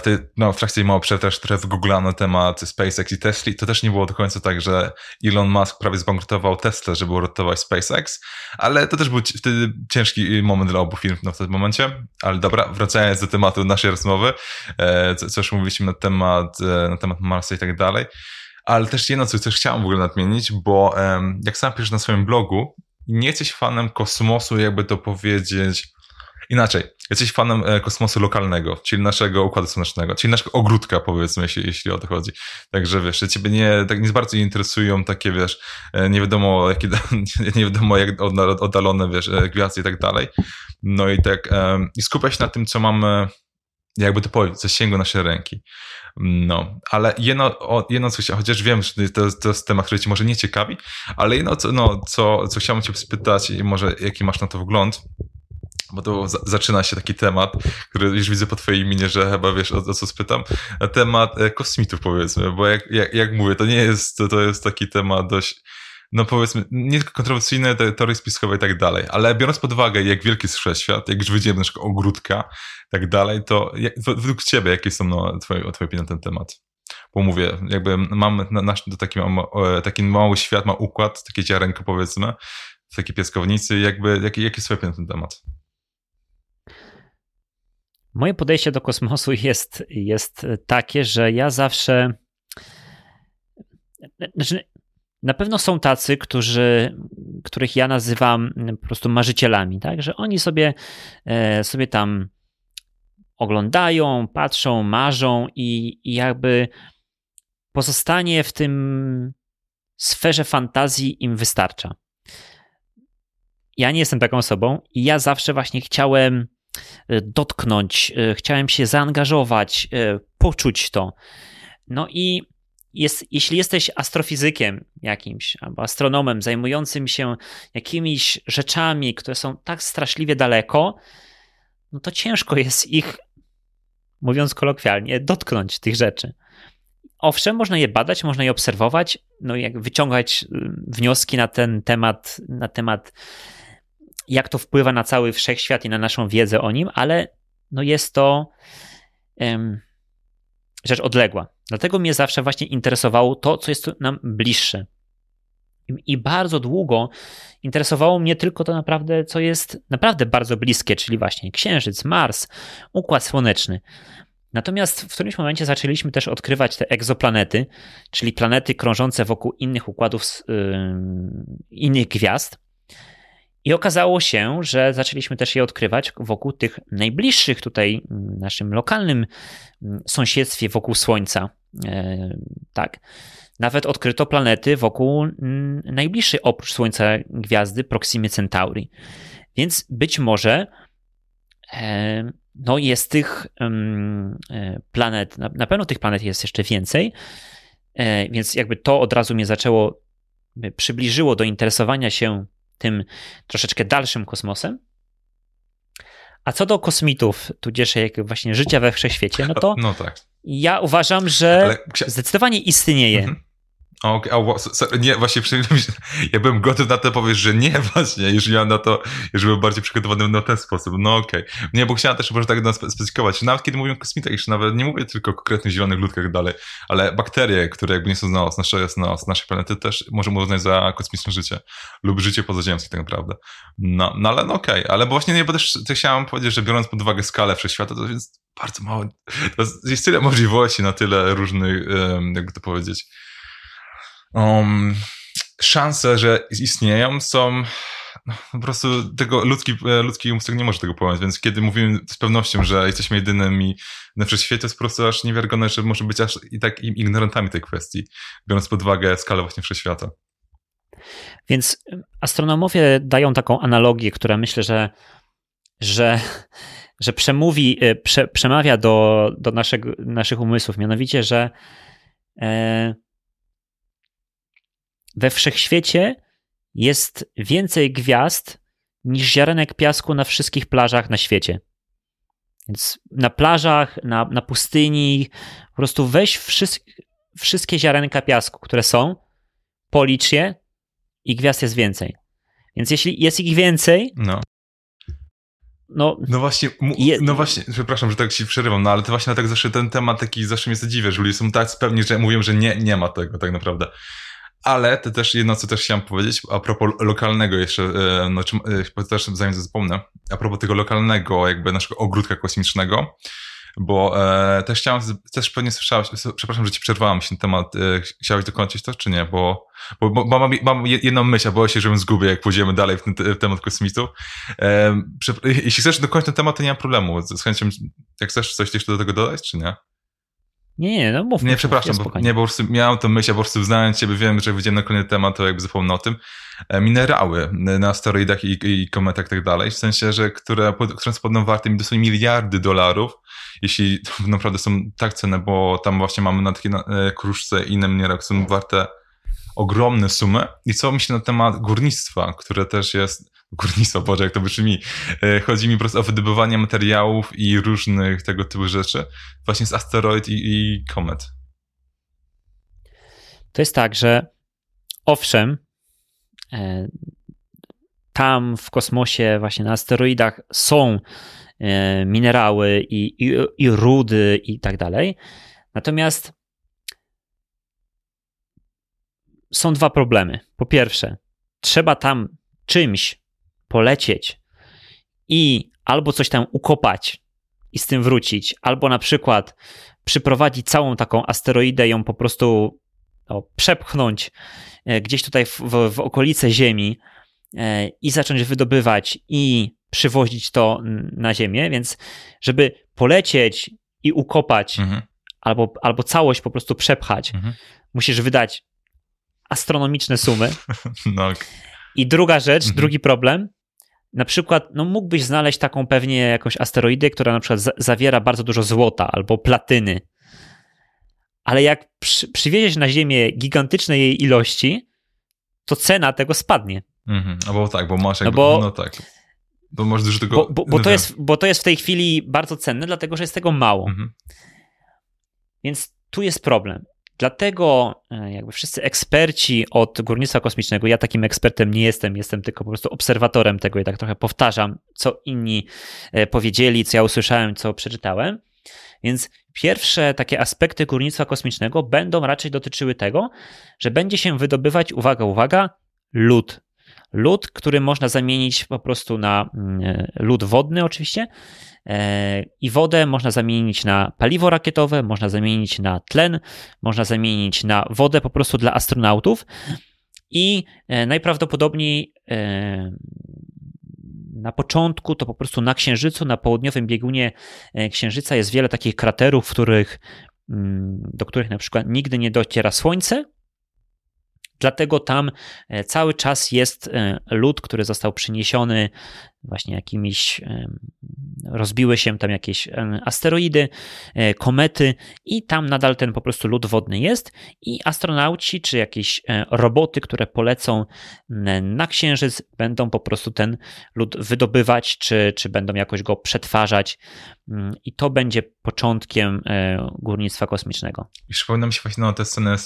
Wtedy, no, w trakcie przerwy też trochę wygooglałem na temat SpaceX i Tesla. To też nie było do końca tak, że Elon Musk prawie zbankrutował Tesla, żeby uratować SpaceX, ale to też był wtedy ciężki moment dla obu firm w tym momencie. Ale dobra, wracając do tematu naszej rozmowy, e, co, co już mówiliśmy na temat, e, na temat Marsa i tak dalej. Ale też jedno, co też chciałem w ogóle nadmienić, bo jak sam piszesz na swoim blogu, nie jesteś fanem kosmosu, jakby to powiedzieć, Inaczej, jesteś fanem e, kosmosu lokalnego, czyli naszego Układu Słonecznego, czyli naszego ogródka, powiedzmy, jeśli, jeśli o to chodzi. Także wiesz, że ciebie nie, tak nie bardzo interesują takie, wiesz, e, nie wiadomo, jakie, nie wiadomo jak oddalone, wiesz, e, gwiazdy i tak dalej. No i tak, i skupiać się na tym, co mamy, jakby to powiedzieć, zasięgu naszej ręki. No, ale jedno, jedno co chciałem, chociaż wiem, że to, to jest temat, który ci może nie ciekawi, ale jedno, co, no, co, co chciałbym cię spytać i może jaki masz na to wgląd, bo to zaczyna się taki temat, który już widzę po twojej minie, że chyba wiesz o, o co spytam, temat e, kosmitów powiedzmy, bo jak, jak, jak mówię, to nie jest, to, to jest taki temat dość, no powiedzmy, nie tylko kontrowersyjne, teorie spiskowe i tak dalej, ale biorąc pod uwagę, jak wielki jest wszechświat, jak już widzimy na przykład ogródka i tak dalej, to jak, według ciebie, jakie są no, twoje, twoje opinie na ten temat? Bo mówię, jakby mamy nasz, taki, taki mały świat, ma układ, takie ziarenko powiedzmy, takie piaskownicy, jakby, jakie, jakie jest twoje opinie na ten temat? Moje podejście do kosmosu jest, jest takie, że ja zawsze. Znaczy, na pewno są tacy, którzy, których ja nazywam po prostu marzycielami, tak? Że oni sobie, e, sobie tam oglądają, patrzą, marzą i, i jakby pozostanie w tym sferze fantazji im wystarcza. Ja nie jestem taką osobą i ja zawsze właśnie chciałem dotknąć, e, chciałem się zaangażować, e, poczuć to. No i jest, jeśli jesteś astrofizykiem jakimś albo astronomem zajmującym się jakimiś rzeczami, które są tak straszliwie daleko, no to ciężko jest ich, mówiąc kolokwialnie, dotknąć tych rzeczy. Owszem, można je badać, można je obserwować, no jak wyciągać wnioski na ten temat, na temat jak to wpływa na cały wszechświat i na naszą wiedzę o nim, ale no jest to um, rzecz odległa. Dlatego mnie zawsze właśnie interesowało to, co jest nam bliższe. I bardzo długo interesowało mnie tylko to naprawdę, co jest naprawdę bardzo bliskie, czyli właśnie Księżyc, Mars, Układ Słoneczny. Natomiast w którymś momencie zaczęliśmy też odkrywać te egzoplanety, czyli planety krążące wokół innych układów, yy, innych gwiazd. I okazało się, że zaczęliśmy też je odkrywać wokół tych najbliższych tutaj mm, naszym lokalnym mm, sąsiedztwie wokół Słońca. E, tak. Nawet odkryto planety wokół mm, najbliższej oprócz Słońca gwiazdy Proximy Centauri. Więc być może e, no jest tych e, planet, na pewno tych planet jest jeszcze więcej, więc jakby to od razu mnie zaczęło, przybliżyło do interesowania się tym troszeczkę dalszym kosmosem. A co do kosmitów, tudzież jak właśnie życia we wszechświecie, no to no tak. ja uważam, że Ale... zdecydowanie istnieje. Mhm. Okay, a, so, nie, właśnie ja byłem gotów na to powiedzieć, że nie właśnie, jeżeli miałem na to, jeżeli byłem bardziej przygotowany na ten sposób. No okej. Okay. Nie, bo chciałem też może tak nas specyfikować. Nawet kiedy mówię o kosmitach, jeszcze nawet nie mówię tylko o konkretnych zielonych ludkach dalej, ale bakterie, które jakby nie są z nas, z nas, naszej planety też możemy uznać za kosmiczne życie lub życie pozaziemskie tak naprawdę. No, no ale no okej, okay. ale bo właśnie nie, bo też chciałem powiedzieć, że biorąc pod uwagę skalę wszechświata, to jest bardzo mało, to jest tyle możliwości na tyle różnych, jakby to powiedzieć, um, szanse, że istnieją, są no, po prostu tego ludzki, ludzki umysł nie może tego pojąć, więc kiedy mówimy z pewnością, że jesteśmy jedynymi na wszechświecie, to jest po prostu aż niewiarygodne, że może być aż i tak ignorantami tej kwestii, biorąc pod uwagę skalę właśnie wszechświata. Więc astronomowie dają taką analogię, która myślę, że, że, że przemówi, e, prze, przemawia do, do naszego, naszych umysłów, mianowicie, że e, we wszechświecie jest więcej gwiazd niż ziarenek piasku na wszystkich plażach na świecie. Więc na plażach, na, na pustyni, po prostu weź wszystkie ziarenka piasku, które są, policz je i gwiazd jest więcej. Więc jeśli jest ich więcej, no. No, no właśnie, je... no właśnie, przepraszam, że tak się przerywam, no ale to właśnie tak zawsze ten temat taki zawsze mnie zadziwia, że ludzie są tak pewni, że mówią, że nie, nie ma tego tak naprawdę. Ale to też jedno, co też chciałem powiedzieć, a propos lokalnego jeszcze, e, no, czy, e, też zanim zapomnę, a propos tego lokalnego jakby naszego ogródka kosmicznego, bo e, też chciałem, też pewnie słyszałeś, przepraszam, że ci przerwałem się temat, e, chciałeś dokończyć to, czy nie? Bo, bo, bo, mam, mam, jedną myśl, a boję się, żebym zgubię, jak pójdziemy dalej w, ten, w temat kosmitów. E, jeśli chcesz dokończyć ten temat, to nie ma problemu. Z chęcią, jak chcesz coś jeszcze do tego dodać, czy nie? Nie, nie, no mów. Nie, przepraszam, bo, nie, bo prostu miałem to myśl, a po prostu znając ciebie wiem, że wyjdziemy na kolejny temat, to jakby zapomnę o tym. E, minerały na asteroidach i, i kometach i tak dalej, w sensie, że które, które są podobno warte dosłownie miliardy dolarów, jeśli naprawdę są tak cenne, bo tam właśnie mamy na takie e, kruszce inne minerały, które są warte ogromne sumy. I co myślę na temat górnictwa, które też jest górnictwo, Boże, jak to brzmi. E, chodzi mi po prostu o wydobywanie materiałów i różnych tego typu rzeczy właśnie z asteroid i, i komet. To jest tak, że owszem, e, tam w kosmosie, właśnie na asteroidach są e, minerały i, i, i rudy i tak dalej. Natomiast są dwa problemy. Po pierwsze, trzeba tam czymś polecieć i albo coś tam ukopać i z tym wrócić, albo na przykład przyprowadzić całą taką asteroidę, ją po prostu no, przepchnąć e, gdzieś tutaj w, w, w okolice Ziemi e, i zacząć wydobywać i przywozić to na Ziemię, więc żeby polecieć i ukopać, mhm. albo, albo całość po prostu przepchać, mhm. musisz wydać astronomiczne sumy. No. I druga rzecz, mhm. drugi problem, na przykład, no mógłbyś znaleźć taką pewnie jakąś asteroidę, która na przykład zawiera bardzo dużo złota albo platyny. Ale jak przy, przywieziesz na Ziemię gigantyczne jej ilości, to cena tego spadnie. Mhm, no bo tak, bo masz jakby, no, bo, no tak. Bo masz dużo tego... Bo, bo, bo to jest, bo to jest w tej chwili bardzo cenne, dlatego że jest tego mało. Mhm. Więc tu jest problem. Dlatego e, jakby wszyscy eksperci od górnictwa kosmicznego, ja takim ekspertem nie jestem, jestem tylko po prostu obserwatorem tego i tak trochę powtarzam, co inni e, powiedzieli, co ja usłyszałem, co przeczytałem. Więc pierwsze takie aspekty górnictwa kosmicznego będą raczej dotyczyły tego, że będzie się wydobywać, uwaga, uwaga, lód. Lód, który można zamienić po prostu na mm, e, lód wodny, oczywiście, E, I wodę można zamienić na paliwo rakietowe, można zamienić na tlen, można zamienić na wodę po prostu dla astronautów. I e, najprawdopodobniej na początku to po prostu na Księżycu, na południowym biegunie Księżyca jest wiele takich kraterów, w których, mm, do których na przykład nigdy nie dociera słońce. Dlatego tam e, cały czas jest e, lód, który został przyniesiony właśnie jakimiś, rozbiły się tam jakieś asteroidy, e, komety i tam nadal ten po prostu lód wodny jest i astronauci czy jakieś roboty, które polecą na Księżyc będą po prostu ten lód wydobywać, czy, czy będą jakoś go przetwarzać mm, i to będzie początkiem górnictwa kosmicznego. I przypomina mi się właśnie no, tę scenę,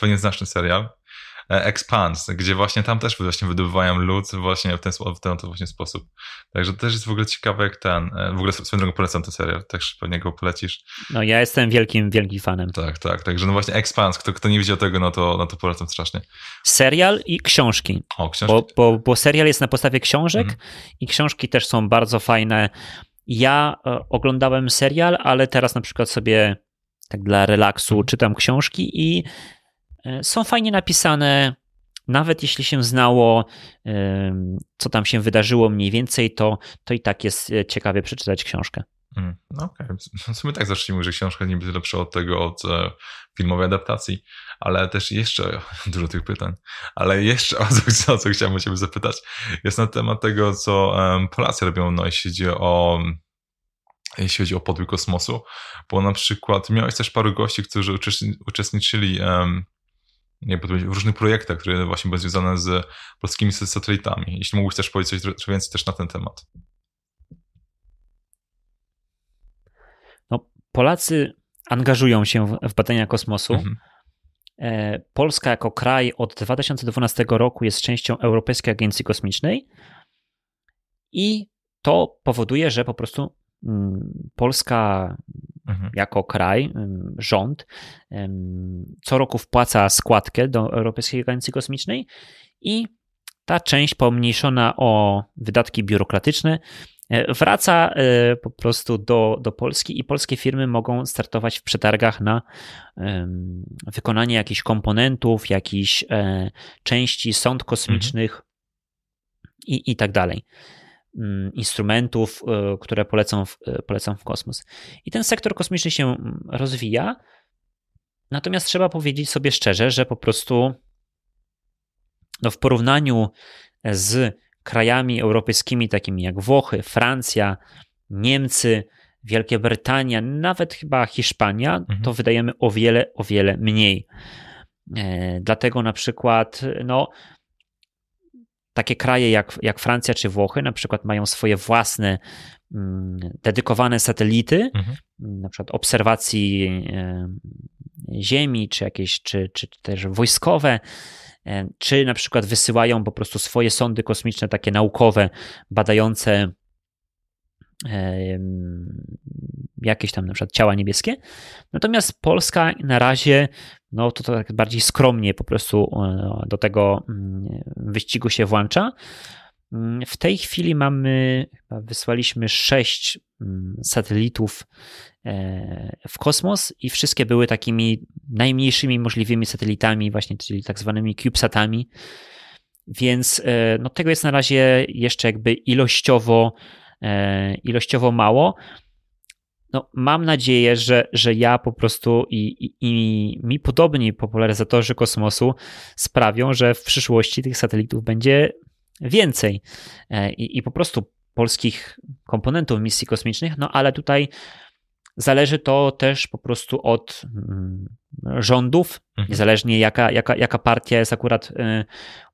pewnie znasz serial, E, Expanse, gdzie właśnie tam też właśnie wydobywają lód właśnie w ten, w ten właśnie sposób. Także to też jest w ogóle ciekawe jak ten, e, w ogóle swoją drogą polecam ten serial, też pewnie go polecisz. No ja jestem wielkim, wielkim fanem. Tak, tak, także no właśnie Expanse, kto, kto nie widział tego, no to, no to polecam strasznie. Serial i książki. O, książki. Bo, bo, bo serial jest na podstawie książek mhm. i książki też są bardzo fajne. Ja e, oglądałem serial, ale teraz na przykład sobie tak dla relaksu mhm. czytam książki i E, są fajnie napisane. Nawet jeśli się znało, co tam się wydarzyło mniej więcej, to, to i tak jest e, ciekawie przeczytać książkę. Mm, no okej, okay. sumie tak zacznijmy, że książka nie będzie lepsza od tego, od e, filmowej adaptacji, ale też jeszcze, dużo tych pytań, ale jeszcze o co, o co chciałem Ciebie zapytać, jest na temat tego, co Polacy robią, no jeśli chodzi o jeśli chodzi o podwój kosmosu, bo na przykład miałeś też paru gości, którzy uczestniczyli w różnych projektach, które właśnie były związane z polskimi satelitami. Jeśli mógłbyś też powiedzieć coś więcej też na ten temat. No, Polacy angażują się w, w badania kosmosu. Mhm. E, Polska jako kraj od 2012 roku jest częścią Europejskiej Agencji Kosmicznej i to powoduje, że po prostu Polska mhm. jako kraj, rząd, co roku wpłaca składkę do Europejskiej Agencji Kosmicznej i ta część pomniejszona o wydatki biurokratyczne e, wraca e, po prostu do, do Polski i polskie firmy mogą startować w przetargach na wykonanie jakichś komponentów, jakichś e, części sąd kosmicznych mhm. i, i tak dalej. Mm, instrumentów, e, które polecą w, e, polecą w kosmos. I ten sektor kosmiczny się mm, rozwija, natomiast trzeba powiedzieć sobie szczerze, że po prostu no w porównaniu z krajami europejskimi takimi jak Włochy, Francja, Niemcy, Wielka Brytania, nawet chyba Hiszpania, mhm. to wydajemy o wiele, o wiele mniej. E, dlatego na przykład, no, takie kraje jak, jak Francja czy Włochy na przykład mają swoje własne mm, dedykowane satelity, mhm. na przykład obserwacji Ziemi, czy jakieś, czy, czy też wojskowe, czy na przykład wysyłają po prostu swoje sondy kosmiczne, takie naukowe, badające jakieś tam na przykład ciała niebieskie. Natomiast Polska na razie no to, tak bardziej skromnie po prostu e, do tego mm, wyścigu się włącza. Mm, w tej chwili mamy, wysłaliśmy sześć mm, satelitów e, w kosmos i wszystkie były takimi najmniejszymi możliwymi satelitami, właśnie czyli tak zwanymi CubeSatami. Więc e, no, tego jest na razie jeszcze jakby ilościowo, ilościowo mało no, mam nadzieję, że, że ja po prostu i, i, i mi podobni popularyzatorzy kosmosu sprawią, że w przyszłości tych satelitów będzie więcej e, i, i po prostu polskich komponentów misji kosmicznych, no ale tutaj zależy to też po prostu od mm, rządów, mhm. niezależnie jaka, jaka, jaka partia jest akurat y,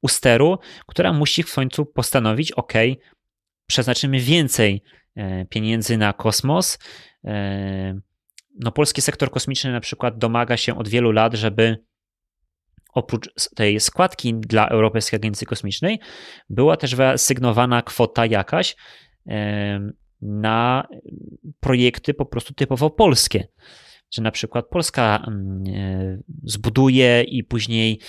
u steru, która musi w końcu postanowić, ok, przeznaczymy więcej e, pieniędzy na kosmos, E, no, polski sektor kosmiczny na przykład domaga się od wielu lat, żeby oprócz tej składki dla Europejskiej Agencji Kosmicznej była też wyasygnowana kwota jakaś e, na projekty po prostu typowo polskie. Że na przykład Polska mm, zbuduje i później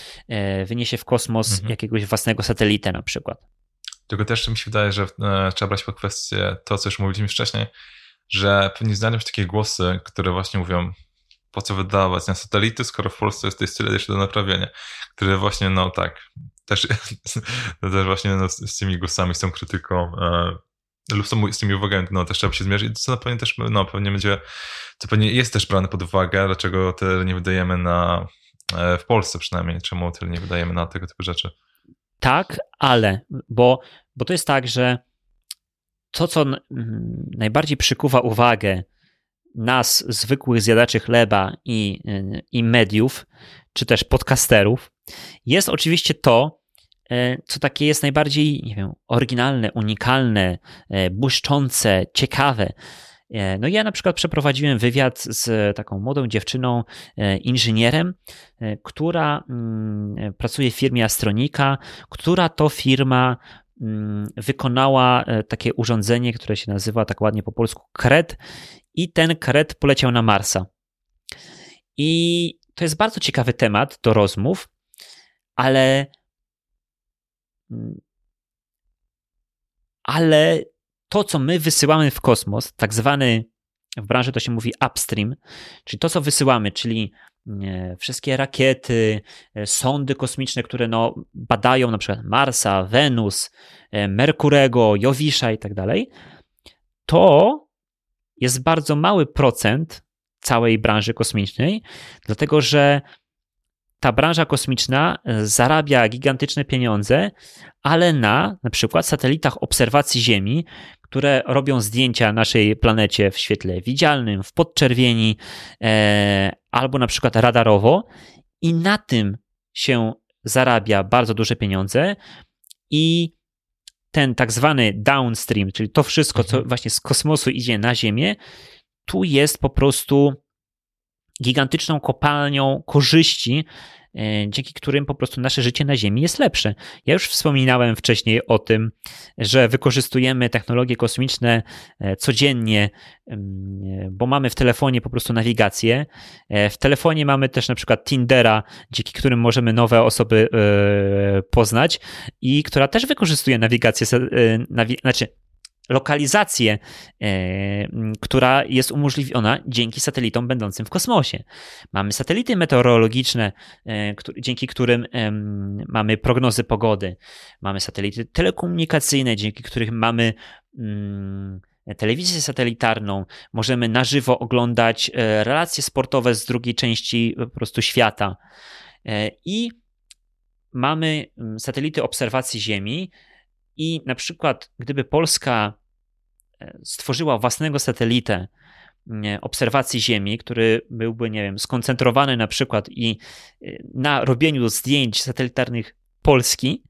wyniesie w kosmos mhm. jakiegoś własnego satelitę na przykład. Tylko też mi się wydaje, że trzeba brać pod kwestię to, co już mówiliśmy wcześniej, że pewnie znajdą się takie głosy, które właśnie mówią, po co wydawać na satelity, skoro w Polsce jest, jest tyle jeszcze do naprawienia, które właśnie, no tak, też, też właśnie no, z, tymi głosami, z tą krytyką e, lub z tymi uwagami, no też trzeba się zmierzyć, co na pewno też, no pewnie będzie, co pewnie jest też brane pod uwagę, dlaczego te nie wydajemy na e, w Polsce przynajmniej, czemu tyle nie wydajemy na tego typu rzeczy. Tak, ale, bo, bo to jest tak, że to, co najbardziej przykuwa uwagę nas, zwykłych zjadaczy chleba i, i mediów, czy też podcasterów, jest oczywiście to, e, co takie jest najbardziej, nie wiem, oryginalne, unikalne, e, błyszczące, ciekawe. E, no ja na przykład przeprowadziłem wywiad z taką młodą dziewczyną, inżynierem, która mm, pracuje w firmie Astronika, która to firma wykonała takie urządzenie, które się nazywa tak ładnie po polsku KRED i ten KRED poleciał na Marsa. I to jest bardzo ciekawy temat do rozmów, ale ale to, co my wysyłamy w kosmos, tak zwany w branży to się mówi upstream, czyli to, co wysyłamy, czyli wszystkie rakiety, e, sondy kosmiczne, które no, badają na przykład Marsa, Wenus, e, Merkurego, Jowisza i tak dalej, to jest bardzo mały procent całej branży kosmicznej, dlatego że ta branża kosmiczna e, zarabia gigantyczne pieniądze, ale na na przykład satelitach obserwacji Ziemi, które robią zdjęcia naszej planecie w świetle widzialnym, w podczerwieni, e, albo na przykład radarowo, i na tym się zarabia bardzo duże pieniądze. I ten tak zwany downstream, czyli to wszystko, co mhm. właśnie z kosmosu idzie na Ziemię, tu jest po prostu gigantyczną kopalnią korzyści, e, dzięki którym po prostu nasze życie na Ziemi jest lepsze. Ja już wspominałem wcześniej o tym, że wykorzystujemy technologie kosmiczne e, codziennie, bo mamy w telefonie po prostu nawigację. E, w telefonie mamy też na przykład Tindera, dzięki którym możemy nowe osoby poznać i która też wykorzystuje nawigację, znaczy lokalizację, e, która jest umożliwiona dzięki satelitom będącym w kosmosie. Mamy satelity meteorologiczne, e, dzięki którym mamy prognozy pogody. Mamy satelity telekomunikacyjne, dzięki których mamy mm, telewizję satelitarną, możemy na żywo oglądać e, relacje sportowe z drugiej części po prostu świata. I mamy mm, satelity obserwacji Ziemi, i na przykład, gdyby Polska e, stworzyła własnego satelitę obserwacji Ziemi, który byłby, nie wiem, skoncentrowany na przykład i e, na robieniu zdjęć satelitarnych Polski,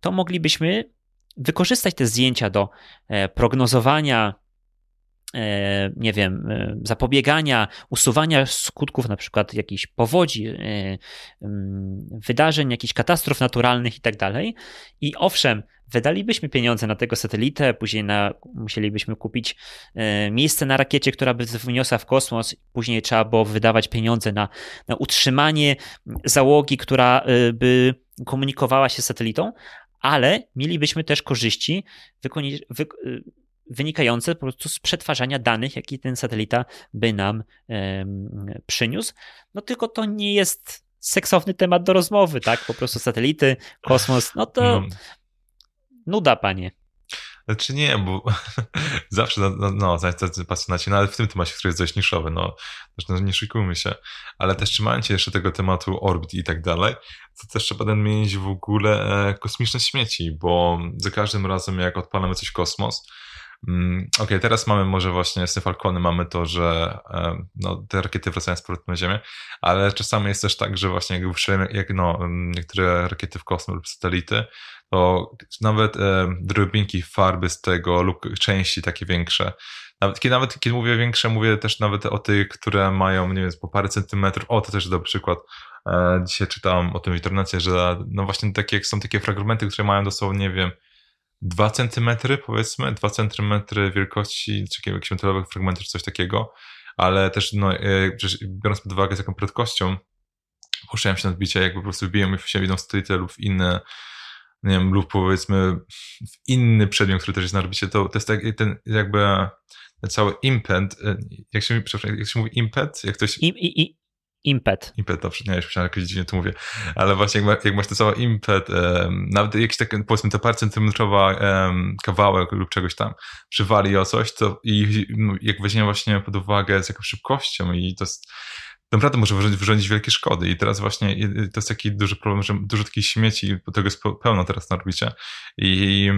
to moglibyśmy wykorzystać te zdjęcia do e, prognozowania E, nie wiem, e, zapobiegania, usuwania skutków na przykład jakichś powodzi, e, mm, wydarzeń, jakichś katastrof naturalnych i tak dalej. I owszem, wydalibyśmy pieniądze na tego satelitę, później na, musielibyśmy kupić miejsce na rakiecie, która by wyniosła w kosmos, później trzeba było wydawać pieniądze na, na utrzymanie załogi, która by komunikowała się z satelitą, ale mielibyśmy też korzyści wykoni- wy- wynikające po prostu z przetwarzania danych, jakie ten satelita by nam e, przyniósł. No tylko to nie jest seksowny temat do rozmowy, tak? Po prostu satelity, kosmos, no to no. nuda, panie. Znaczy nie, bo zawsze, no, no, no pasjonaci, no ale w tym temacie, który jest dość niszowy, no, no nie szykujmy się, ale też trzymając się jeszcze tego tematu orbit i tak dalej, to też trzeba nadmienić w ogóle e, kosmiczne śmieci, bo za każdym razem jak odpalamy coś kosmos, okej, okay, teraz mamy może właśnie z Falcony mamy to, że no, te rakiety wracają z powrotem na Ziemię, ale czasami jest też tak, że właśnie jak jak, no, niektóre rakiety w kosmos lub satelity, to nawet e, drobinki farby z tego lub części takie większe, nawet kiedy, nawet kiedy mówię większe, mówię też nawet o tych, które mają, nie wiem, po parę centymetrów. O, to też dobry przykład. E, dzisiaj czytałem o tym w internecie, że no właśnie takie, są takie fragmenty, które mają dosłownie, nie wiem, 2 cm powiedzmy, 2 cm wielkości, czy jakiegoś metalowych fragmentów, czy coś takiego, ale też no, e, biorąc pod uwagę z jaką prędkością puszczałem się na odbicie, jak po prostu wbiłem się w jedną satelitę lub inne, nie wiem, lub powiedzmy inny przedmiot, który też jest na orbicie, to, to jest tak, ten jakby cały impet, e, jak się, przepraszam, jak się mówi impet, jak ktoś... I, i, Impet. Impet, dobrze, nie, już myślałem, jakoś dziwnie to mówię, ale właśnie jak, ma, jak masz to cały impet, um, nawet jakiś taki, powiedzmy, ta parę centymetrowa um, kawałek lub czegoś tam przywali o coś, to i no, jak weźmiemy właśnie pod uwagę z jaką szybkością i to jest naprawdę może wyrządzić, wyrządzić wielkie szkody. I teraz właśnie to jest taki duży problem, że dużo takich śmieci, bo tego jest pełno teraz na orbicie. I,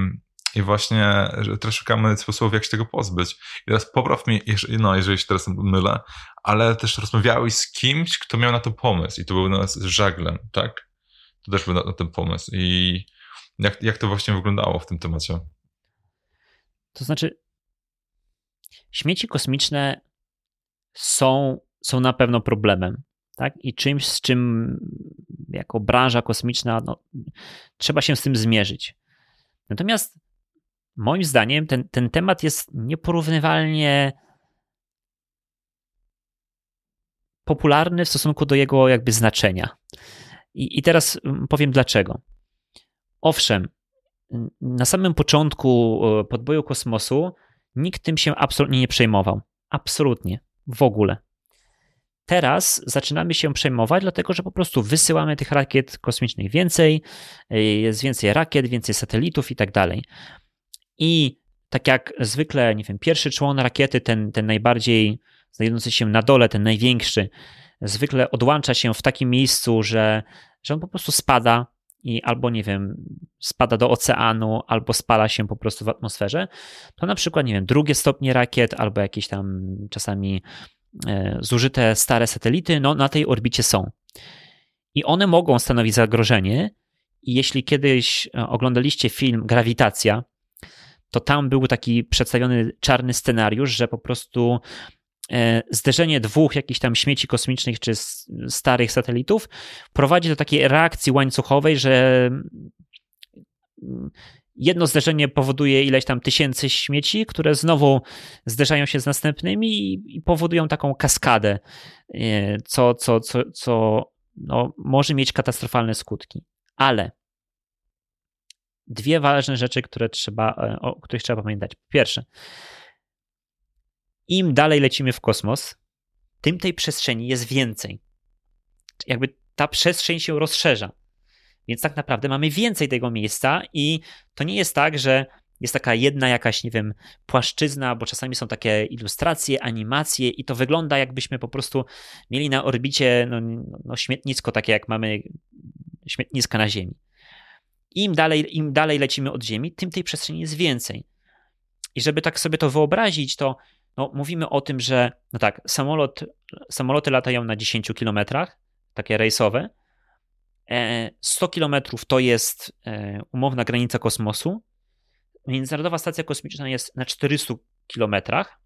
i właśnie teraz szukamy sposobów, jak się tego pozbyć. I teraz popraw mnie, no, jeżeli się teraz mylę, ale też rozmawiałeś z kimś, kto miał na to pomysł i to był nas żaglem, tak? To też był na, na ten pomysł. I jak, jak to właśnie wyglądało w tym temacie? To znaczy, śmieci kosmiczne są, są na pewno problemem. Tak? I czymś, z czym jako branża kosmiczna no, trzeba się z tym zmierzyć. Natomiast moim zdaniem ten, ten temat jest nieporównywalnie popularny w stosunku do jego jakby znaczenia. I, i teraz mm, powiem dlaczego. Owszem, na samym początku e, podboju kosmosu nikt tym się absolutnie nie przejmował. Absolutnie. W ogóle. Teraz zaczynamy się przejmować, dlatego że po prostu wysyłamy tych rakiet kosmicznych więcej, e, jest więcej rakiet, więcej satelitów i tak dalej. I tak jak zwykle, nie wiem, pierwszy człon rakiety, ten, ten najbardziej znajdujący się na dole, ten największy, zwykle odłącza się w takim miejscu, że, że on po prostu spada i albo, nie wiem, spada do oceanu, albo spala się po prostu w atmosferze, to na przykład, nie wiem, drugie stopnie rakiet, albo jakieś tam czasami e, zużyte stare satelity, no na tej orbicie są. I one mogą stanowić zagrożenie. I jeśli kiedyś e, oglądaliście film Grawitacja, to tam był taki przedstawiony czarny scenariusz, że po prostu e, zderzenie dwóch jakichś tam śmieci kosmicznych czy starych satelitów prowadzi do takiej reakcji łańcuchowej, że mm, jedno zderzenie powoduje ileś tam tysięcy śmieci, które znowu zderzają się z następnymi i powodują taką kaskadę, e, co, co, co, co no, może mieć katastrofalne skutki. Ale dwie ważne rzeczy, które trzeba, e, o których trzeba pamiętać. Pierwsze, im dalej lecimy w kosmos, tym tej przestrzeni jest więcej. Jakby ta przestrzeń się rozszerza. Więc tak naprawdę mamy więcej tego miejsca i to nie jest tak, że jest taka jedna jakaś, nie wiem, płaszczyzna, bo czasami są takie ilustracje, animacje i to wygląda jakbyśmy po prostu mieli na orbicie no, no śmietnisko, takie jak mamy śmietniska na Ziemi. Im dalej, Im dalej lecimy od Ziemi, tym tej przestrzeni jest więcej. I żeby tak sobie to wyobrazić, to no, mówimy o tym, że no tak, samolot, samoloty latają na 10 kilometrach, takie rejsowe. 100 e, kilometrów to jest e, umowna granica kosmosu. Międzynarodowa Stacja Kosmiczna jest na 400 kilometrach,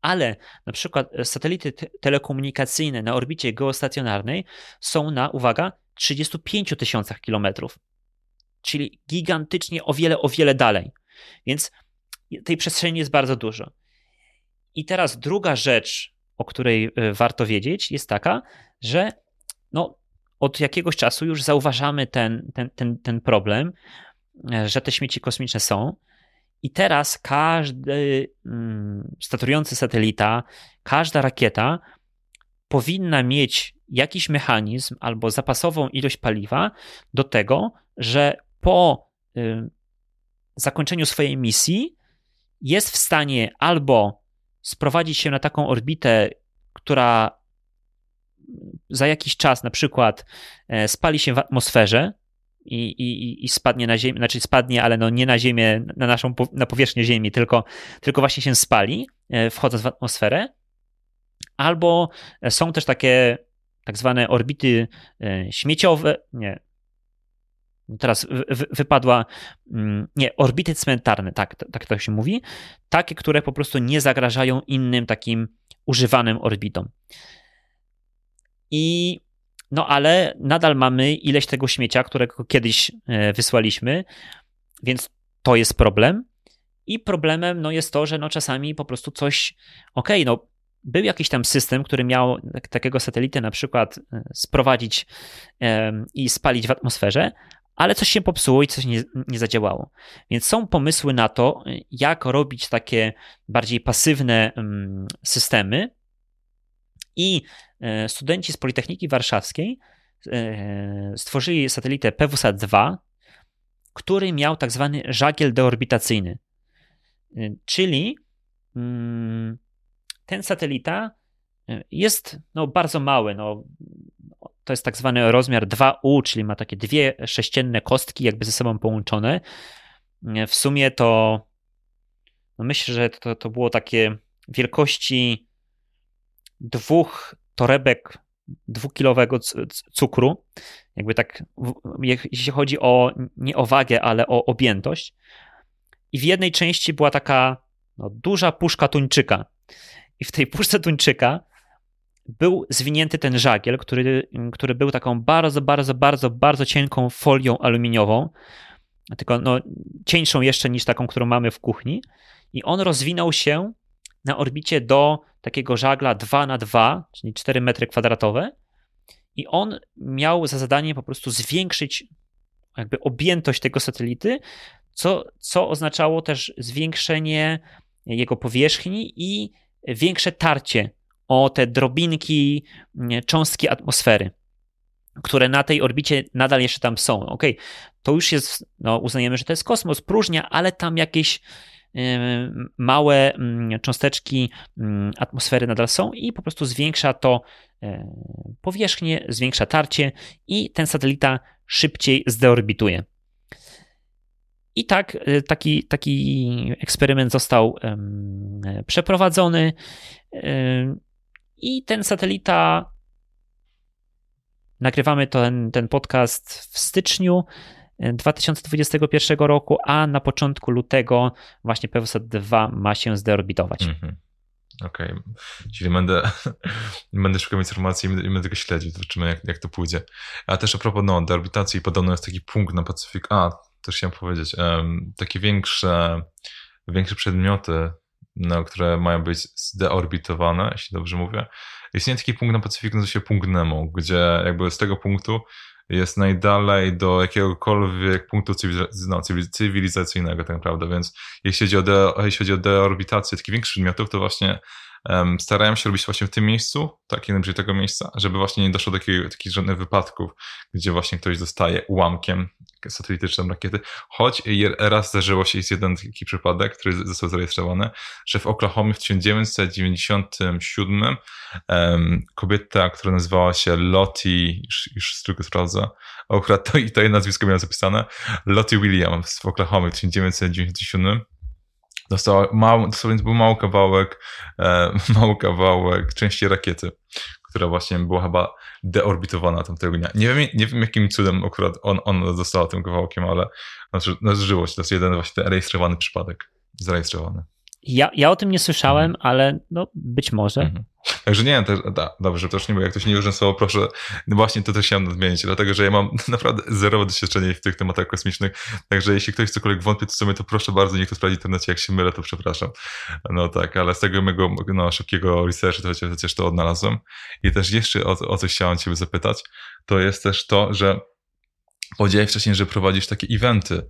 ale na przykład satelity telekomunikacyjne na orbicie geostacjonarnej są na, uwaga, 35 tysiącach kilometrów czyli gigantycznie o wiele, o wiele dalej. Więc tej przestrzeni jest bardzo dużo. I teraz druga rzecz, o której e, warto wiedzieć, jest taka, że no, od jakiegoś czasu już zauważamy ten, ten, ten, ten problem, e, że te śmieci kosmiczne są. I teraz każdy mm, statujący satelita, każda rakieta powinna mieć jakiś mechanizm albo zapasową ilość paliwa do tego, że po y, zakończeniu swojej misji jest w stanie albo sprowadzić się na taką orbitę, która za jakiś czas na przykład e, spali się w atmosferze i, i, i spadnie na ziemię, znaczy spadnie, ale no nie na ziemię, na naszą, na powierzchnię ziemi, tylko, tylko właśnie się spali, e, wchodząc w atmosferę. Albo są też takie tak zwane orbity e, śmieciowe, nie, teraz wypadła, mm, nie, orbity cmentarne, tak, tak to się mówi, takie, które po prostu nie zagrażają innym takim używanym orbitom. I no ale nadal mamy ileś tego śmiecia, którego kiedyś e, wysłaliśmy, więc to jest problem. I problemem no, jest to, że no, czasami po prostu coś, okej, okay, no był jakiś tam system, który miał takiego satelitę na przykład e, sprowadzić i spalić w atmosferze, ale coś się popsuło i coś nie, nie zadziałało. Więc są pomysły na to, jak robić takie bardziej pasywne mm, systemy. I e, studenci z Politechniki Warszawskiej e, stworzyli satelitę PWSat-2, który miał tak zwany żagiel deorbitacyjny. E, czyli mm, ten satelita jest no, bardzo mały. No, to jest tak zwany rozmiar 2U, czyli ma takie dwie sześcienne kostki, jakby ze sobą połączone. W sumie to no myślę, że to, to było takie wielkości dwóch torebek dwukilowego cukru. Jakby tak, jeśli chodzi o nie o wagę, ale o objętość. I w jednej części była taka no, duża puszka tuńczyka. I w tej puszce tuńczyka był zwinięty ten żagiel, który, który był taką bardzo, bardzo, bardzo, bardzo cienką folią aluminiową, tylko no, cieńszą jeszcze niż taką, którą mamy w kuchni. I on rozwinął się na orbicie do takiego żagla 2 na 2, czyli 4 metry kwadratowe. I on miał za zadanie po prostu zwiększyć jakby objętość tego satelity, co, co oznaczało też zwiększenie jego powierzchni i większe tarcie o te drobinki, cząstki atmosfery, które na tej orbicie nadal jeszcze tam są. Ok, to już jest, no uznajemy, że to jest kosmos, próżnia, ale tam jakieś małe mm, cząsteczki mm, atmosfery nadal są i po prostu zwiększa to e, powierzchnię, zwiększa tarcie i ten satelita szybciej zdeorbituje. I tak e, taki, taki eksperyment został przeprowadzony i ten satelita nagrywamy ten, ten podcast w styczniu 2021 roku, a na początku lutego właśnie Pewsat 2 ma się zdeorbitować. -hmm. Okej, okay. czyli będę, będę szukał informacji i będę tego śledził, zobaczymy jak, jak to pójdzie. A też a propos no, deorbitacji, podobno jest taki punkt na Pacyfik, a też chciałem powiedzieć, um, takie większe, większe przedmioty, no, które mają być zdeorbitowane, jeśli dobrze mówię. Istnieje taki punkt na Pacyfiku, nazywa się punkt Nemo, gdzie jakby z tego punktu jest najdalej do jakiegokolwiek punktu no, cywilizacyjnego tak naprawdę, więc jeśli chodzi o, de, jeśli chodzi o deorbitację takich większych przedmiotów, to właśnie um, starałem się robić właśnie w tym miejscu, tak najbliżej tego miejsca, żeby właśnie nie doszło do takich, żadnych wypadków, gdzie właśnie ktoś dostaje ułamkiem satelityczną rakiety, choć raz zdarzyło się, jest jeden taki przypadek, który został zarejestrowany, że w Oklahomie w 1997 um, kobieta, która nazywała się Lottie, już, już tylko sprawdzę, akurat to, i to jej nazwisko miałem zapisane, Lottie Williams w Oklahomie w 1997 dostała mały, dosłownie był mały kawałek, e, mały kawałek części rakiety, która właśnie była chyba deorbitowana tamtego dnia. Nie wiem, nie wiem jakim cudem akurat on, on została tym kawałkiem, ale znaczy, no, zżyło się. To jest jeden właśnie rejestrowany przypadek, zarejestrowany. Ja, ja o tym nie słyszałem, mhm. ale no być może. Mhm. Także nie, też, da, dobrze, też nie, bo jak ktoś nie użył słowa, proszę, no właśnie to też chciałem nadmienić, dlatego, że ja mam naprawdę zerowe doświadczenie w tych tematach kosmicznych, także jeśli ktoś cokolwiek wątpi, to sobie to proszę bardzo, niech to sprawdzi w internecie, jak się mylę, to przepraszam. No tak, ale z tego mojego no, szybkiego researchu to chociaż to odnalazłem. I też jeszcze o, o coś chciałem ciebie zapytać, to jest też to, że powiedziałeś wcześniej, że prowadzisz takie eventy,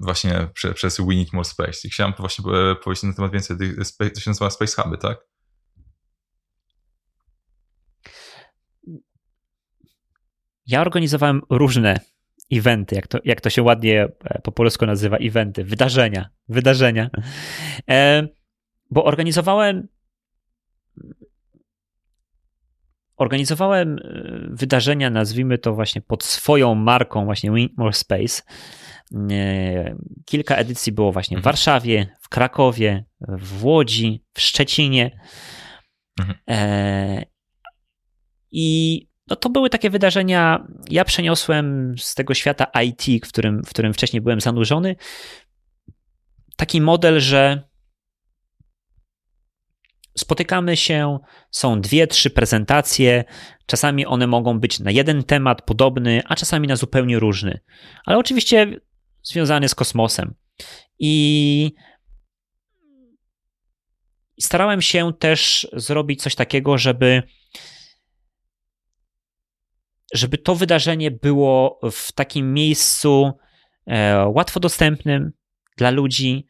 właśnie prze, przez We Need More Space. I chciałem właśnie powiedzieć na temat więcej, to się nazywa Space Huby, tak? Ja organizowałem różne eventy, jak to, jak to się ładnie e, po polsku nazywa, eventy, wydarzenia, wydarzenia. E, bo organizowałem organizowałem e, wydarzenia, nazwijmy to właśnie pod swoją marką, właśnie More Space. E, kilka edycji było właśnie w mhm. Warszawie, w Krakowie, w Łodzi, w Szczecinie. Mhm. I no to były takie wydarzenia, ja przeniosłem z tego świata IT, w którym, w którym wcześniej byłem zanurzony, taki model, że spotykamy się, są dwie, trzy prezentacje, czasami one mogą być na jeden temat podobny, a czasami na zupełnie różny, ale oczywiście związany z kosmosem. I starałem się też zrobić coś takiego, żeby żeby to wydarzenie było w takim miejscu e, łatwo dostępnym dla ludzi,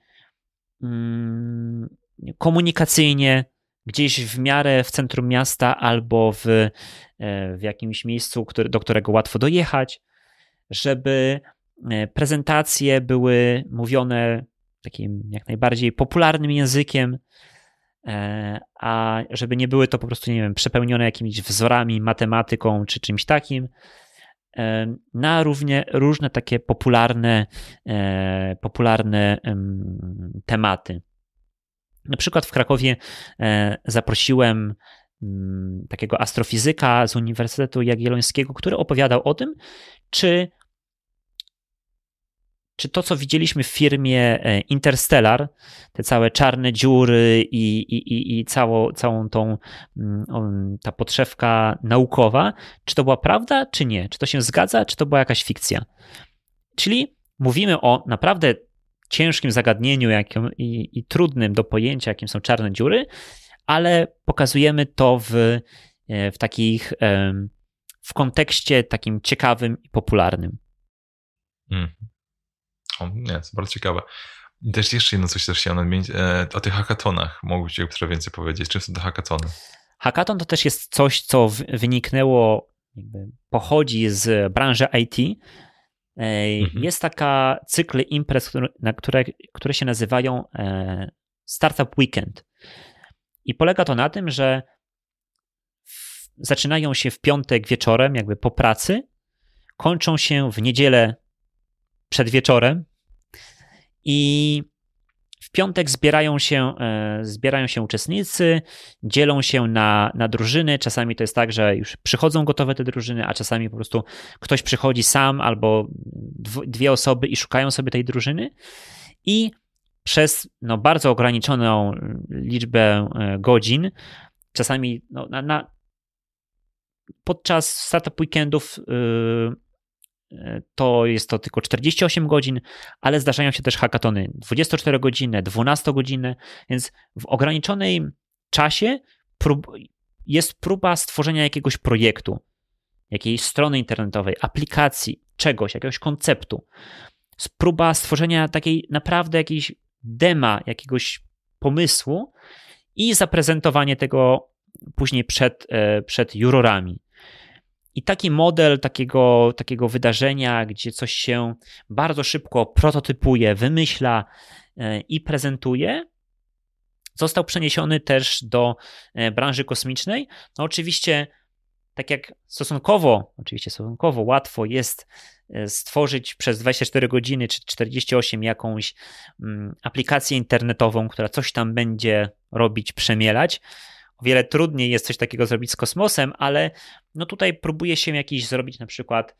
mm, komunikacyjnie, gdzieś w miarę w centrum miasta albo w, e, w jakimś miejscu, który, do którego łatwo dojechać, żeby prezentacje były mówione takim jak najbardziej popularnym językiem, e, a żeby nie były to po prostu, nie wiem, przepełnione jakimiś wzorami, matematyką czy czymś takim, e, na równie, różne takie popularne, e, popularne tematy. Na przykład w Krakowie zaprosiłem takiego astrofizyka z Uniwersytetu Jagiellońskiego, który opowiadał o tym, czy czy to, co widzieliśmy w firmie e, Interstellar, te całe czarne dziury i, i, i, całą, całą tą mm, ta podszewka naukowa, czy to była prawda, czy nie? Czy to się zgadza, czy to była jakaś fikcja? Czyli mówimy o naprawdę ciężkim zagadnieniu jakim, i, i trudnym do pojęcia, jakim są czarne dziury, ale pokazujemy to w, e, w takich w kontekście takim ciekawym i popularnym. Mm. O, nie, to bardzo ciekawe. I też jeszcze jedno coś też chciałem nadmienić, e, o tych hackatonach. Mógłbyś trochę więcej powiedzieć. Czym są te hackatony? Hackaton to też jest coś, co wyniknęło, pochodzi z branży IT. E, mhm. Jest taka cykl imprez, na które, które się nazywają e, Startup Weekend. I polega to na tym, że zaczynają się w piątek wieczorem, jakby po pracy, kończą się w niedzielę przed wieczorem i w piątek zbierają się, e, zbierają się uczestnicy, dzielą się na, na drużyny. Czasami to jest tak, że już przychodzą gotowe te drużyny, a czasami po prostu ktoś przychodzi sam albo dwie osoby i szukają sobie tej drużyny. I przez no, bardzo ograniczoną liczbę e, godzin, czasami no, na, na, podczas startup weekendów yy, to jest to tylko 48 godzin, ale zdarzają się też hackatony 24 godziny, 12 godziny, więc w ograniczonej czasie prób, jest próba stworzenia jakiegoś projektu, jakiejś strony internetowej, aplikacji, czegoś, jakiegoś konceptu. Próba stworzenia takiej naprawdę jakiejś dema, jakiegoś pomysłu i zaprezentowanie tego później przed, e, przed jurorami. I taki model takiego, takiego wydarzenia, gdzie coś się bardzo szybko prototypuje, wymyśla e, i prezentuje, został przeniesiony też do e, branży kosmicznej. No oczywiście, tak jak stosunkowo, oczywiście stosunkowo łatwo jest e, stworzyć przez 24 godziny czy 48 jakąś mm, aplikację internetową, która coś tam będzie robić, przemielać o wiele trudniej jest coś takiego zrobić z kosmosem, ale no tutaj próbuje się jakiś zrobić na przykład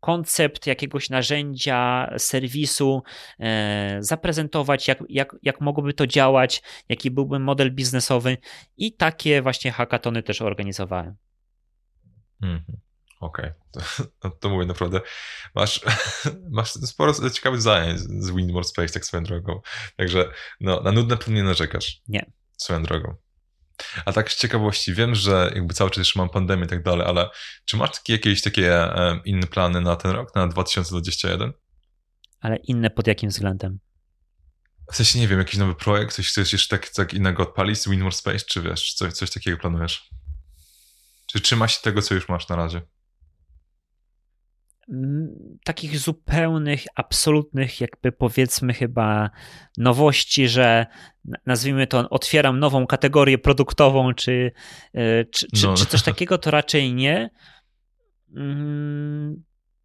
koncept jakiegoś narzędzia, serwisu, e, zaprezentować, jak, jak, jak mogłoby to działać, jaki byłby model biznesowy i takie właśnie hackatony też organizowałem. Mm -hmm. Okej, okay. to, to, mówię naprawdę. Masz, masz sporo ciekawych zajęć z Windmore Space, tak swoją drogą. Także no, na nudne pewnie narzekasz. Nie. Swoją drogą. A tak z ciekawości, wiem, że jakby cały czas jeszcze mam pandemię i tak dalej, ale czy masz takie, jakieś takie inne plany na ten rok, na 2021? Ale inne pod jakim względem? W sensie, nie wiem, jakiś nowy projekt, coś chcesz jeszcze tak, tak innego odpalić Winmore Space, czy wiesz, coś, coś takiego planujesz? Czy trzyma się tego, co już masz na razie? Takich zupełnych, absolutnych, jakby powiedzmy chyba nowości, że nazwijmy to, otwieram nową kategorię produktową, czy, e, czy, czy, no. czy coś takiego, to raczej nie. Mm,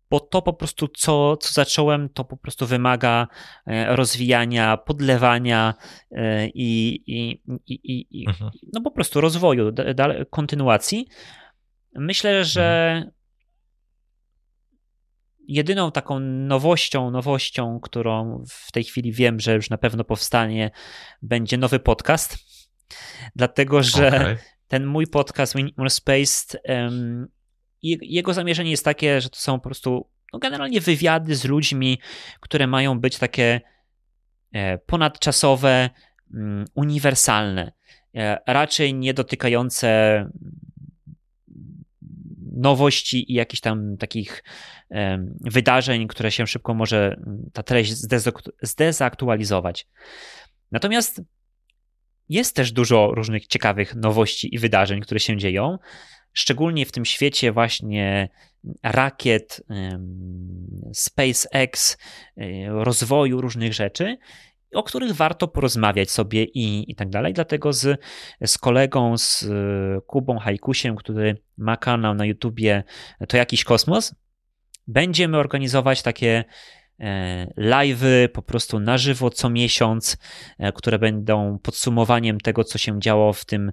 bo to po prostu, co, co zacząłem, to po prostu wymaga e, rozwijania, podlewania e, i, i, i, i mhm. no po prostu rozwoju, kontynuacji. Myślę, że mhm jedyną taką nowością, nowością, którą w tej chwili wiem, że już na pewno powstanie, będzie nowy podcast. Dlatego, że okay. ten mój podcast Win Space, um, jego zamierzenie jest takie, że to są po prostu no, generalnie wywiady z ludźmi, które mają być takie e, ponadczasowe, um, uniwersalne, e, raczej nie dotykające nowości i jakichś tam takich wydarzeń, które się szybko może ta treść zdezaktualizować. Natomiast jest też dużo różnych ciekawych nowości i wydarzeń, które się dzieją, szczególnie w tym świecie właśnie rakiet, SpaceX, e, rozwoju różnych rzeczy. o których warto porozmawiać sobie i, i tak dalej. Dlatego z, z kolegą, z e, Kubą Hajkusiem, który ma kanał na YouTubie To Jakiś Kosmos, będziemy organizować takie E, live'y po prostu na żywo co miesiąc, e, które będą podsumowaniem tego, co się działo w tym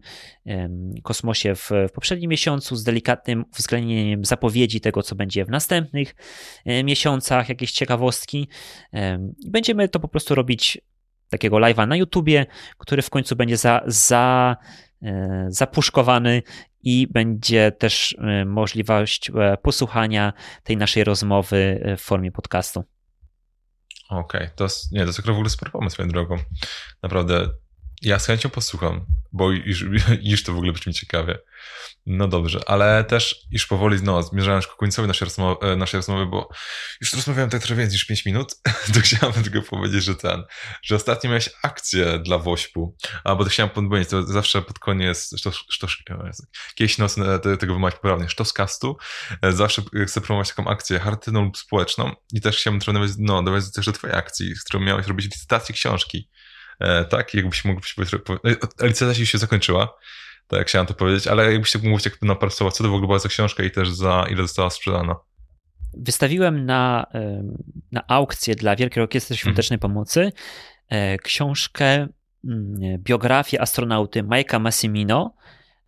kosmosie w, w poprzednim miesiącu, z delikatnym uwzględnieniem zapowiedzi tego, co będzie w następnych e, miesiącach, jakieś ciekawostki. Będziemy to po prostu robić takiego live'a na YouTubie, który w końcu będzie za, za, zapuszkowany i będzie też możliwość posłuchania tej naszej rozmowy w formie podcastu. Okej, okay. to jest, nie, to jest w ogóle super pomysł swoją drogą. Naprawdę, ja z chęcią posłucham, bo już, to w ogóle brzmi ciekawie. No dobrze, ale też już powoli no, zmierzając ku końcowi naszej rozmowy, e, naszej rozmowy, bo już rozmawiałem tak trochę więcej niż 5 minut, to chciałem tylko powiedzieć, że ten, że ostatnio miałeś akcję dla Wośpu, a bo to chciałem podpowiedzieć, to zawsze pod koniec, sztos, sztos, kiedyś noc tego wymawiać poprawnie, sztoskastu, e, zawsze chcę promować taką akcję charytatywną lub społeczną i też chciałem trochę no, dowiedzieć też do twojej akcji, z którą miałeś robić licytację książki. E, tak, jakbyś mógł powiedzieć, licytacja już się zakończyła, tak, chciałem to powiedzieć, ale jakbyście mógł mówić, jak napracować, co to w ogóle była za książka i też za ile została sprzedana? Wystawiłem na, na aukcję dla Wielkiej Orkiestry mhm. Świątecznej hmm. Pomocy e, książkę, mm, biografię astronauty Majka Massimino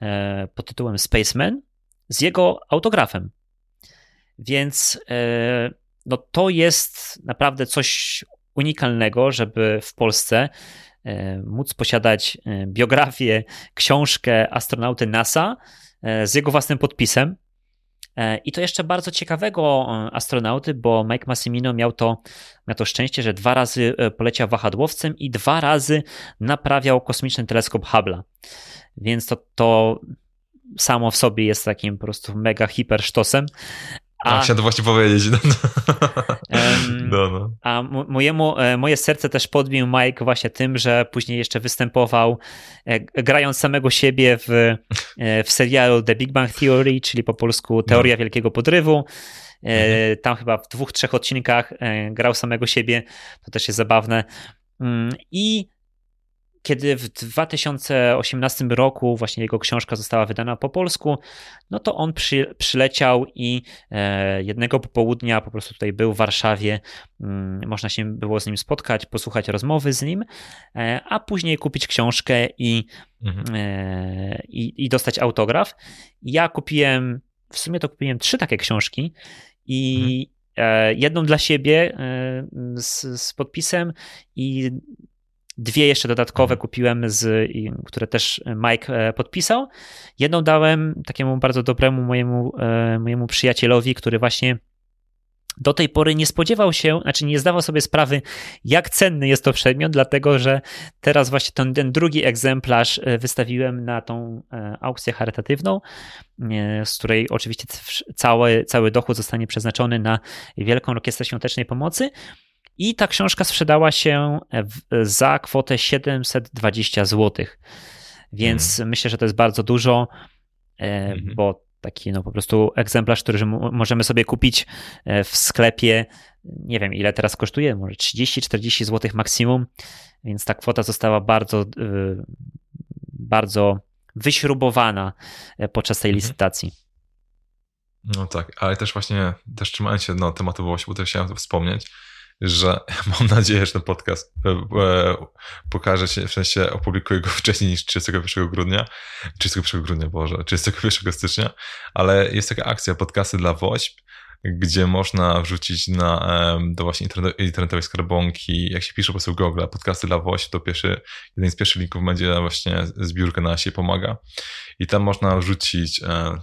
e, pod tytułem Spaceman z jego autografem. Więc e, no, to jest naprawdę coś unikalnego, żeby w Polsce E, móc posiadać e, biografię, książkę astronauty NASA e, z jego własnym podpisem. I to jeszcze bardzo ciekawego astronauty, bo Mike Massimino miał to, miał to szczęście, że dwa razy poleciał wahadłowcem i dwa razy naprawiał kosmiczny teleskop Hubble'a. Więc to, to samo w sobie jest takim po prostu mega hiper sztosem. A, chciałem to właśnie powiedzieć. No, no. A mojemu, e, moje serce też podbił Mike właśnie tym, że później jeszcze występował e, grając samego siebie w, e, w serialu The Big Bang Theory, czyli po polsku Teoria no. Wielkiego Podrywu. Mhm. Tam chyba w dwóch, trzech odcinkach grał samego siebie. To też jest zabawne. Mm, I kiedy w 2018 roku właśnie jego książka została wydana po polsku, no to on przy, przyleciał i e, jednego popołudnia po prostu tutaj był w Warszawie. Mm, można się było z nim spotkać, posłuchać rozmowy z nim, e, a później kupić książkę i, mhm. E, i, i dostać autograf. Ja kupiłem, w sumie to kupiłem trzy takie książki i mhm. jedną dla siebie z, z podpisem i Dwie jeszcze dodatkowe mhm. kupiłem, z, które też Mike e, podpisał. Jedną dałem takiemu bardzo dobremu mojemu, e, mojemu przyjacielowi, który właśnie do tej pory nie spodziewał się, znaczy nie zdawał sobie sprawy, jak cenny jest to przedmiot, dlatego że teraz właśnie ten, ten drugi egzemplarz e, wystawiłem na tą aukcję charytatywną, z której oczywiście cały, cały dochód zostanie przeznaczony na Wielką Orkiestrę Świątecznej Pomocy. I ta książka sprzedała się za kwotę 720 zł. Więc mhm. myślę, że to jest bardzo dużo, e, mhm. bo taki no po prostu egzemplarz, który możemy sobie kupić e, w sklepie, nie wiem ile teraz kosztuje, może 30-40 zł maksimum, więc ta kwota została bardzo, e, bardzo wyśrubowana podczas tej mhm. licytacji. No tak, ale też właśnie, też trzymając się no, tematu właśnie, bo też chciałem wspomnieć, że mam nadzieję, że ten podcast e, e, pokaże się, w sensie opublikuję go wcześniej niż 31 grudnia, 31 grudnia, Boże, 31 stycznia, ale jest taka akcja podcasty dla WOŚP, gdzie można wrzucić na, do właśnie internetowej skarbonki, jak się pisze po prostu Google, podcasty dla WOŚP, to pierwszy, jeden z pierwszych linków będzie właśnie zbiórka na się pomaga. I tam można wrzucić e,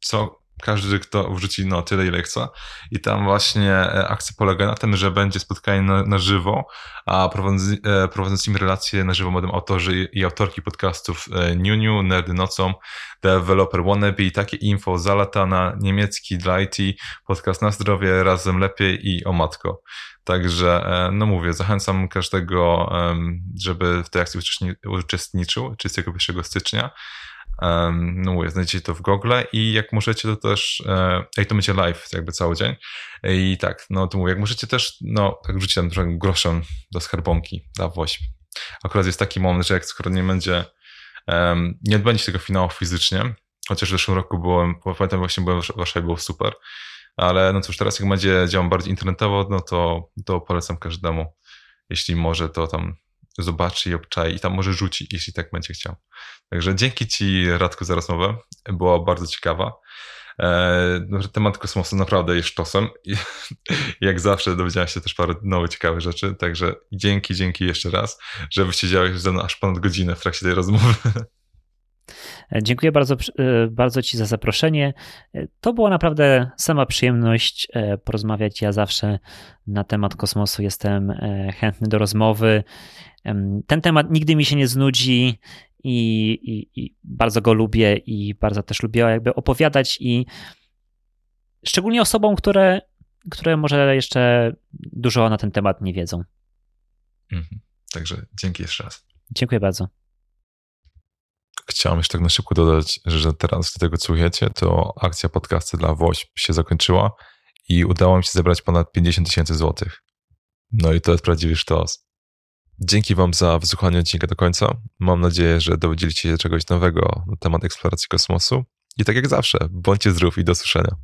co każdy, kto wrzuci no, tyle, ile chce. I tam właśnie e, akcja polega na tym, że będzie spotkanie na, na żywo, a prowadzący, e, prowadzącymi relacje na żywo będą autorzy i autorki podcastów e, New Nerdy Nocą, Developer Wannabe i takie info z na niemiecki dla IT, podcast na zdrowie, razem lepiej i o matko. Także, no mówię, zachęcam każdego, żeby w tej akcji uczestniczył 31 stycznia. No mówię, znajdziecie to w Google i jak możecie, to też, e, ej, to będzie live jakby cały dzień. I tak, no to mówię, jak możecie też, no, tak rzucić tam groszem do skarbonki, dla Wośp. Akurat jest taki moment, że jak skoro nie będzie, nie odbędzie tego finału fizycznie, chociaż w zeszłym roku byłem, pamiętam właśnie byłem w Warszawie, było super, ale no cóż, teraz jak będzie działał bardziej internetowo, no to, to polecam każdemu, jeśli może, to tam zobaczy i obczai i tam może rzuci, jeśli tak będzie chciał. Także dzięki Ci, Radku, za rozmowę. Była bardzo ciekawa. E, no, temat kosmosu naprawdę jest sztosem. Jak zawsze dowiedziałem się też parę nowych, ciekawych rzeczy. Także dzięki, dzięki jeszcze raz, że wysiedziałeś ze mną aż ponad godzinę w trakcie tej rozmowy. Dziękuję bardzo, e, bardzo Ci za zaproszenie. E, to była naprawdę sama przyjemność porozmawiać. Ja zawsze na temat kosmosu jestem chętny do rozmowy. Ten temat nigdy mi się nie znudzi i, i, i, bardzo go lubię i bardzo też lubię jakby opowiadać i szczególnie osobom, które, które może jeszcze dużo na ten temat nie wiedzą. Mhm. Także dzięki jeszcze raz. Dziękuję bardzo. Chciałem jeszcze tak na szybko dodać, że teraz, gdy tego słuchacie, to akcja podcasty dla WOŚP się zakończyła i udało mi się zebrać ponad 50 tysięcy złotych. No i to jest prawdziwy sztos. Dzięki Wam za wysłuchanie odcinka do końca. Mam nadzieję, że dowiedzieliście się czegoś nowego na temat eksploracji kosmosu. I tak jak zawsze, bądźcie zdrów i do słyszenia.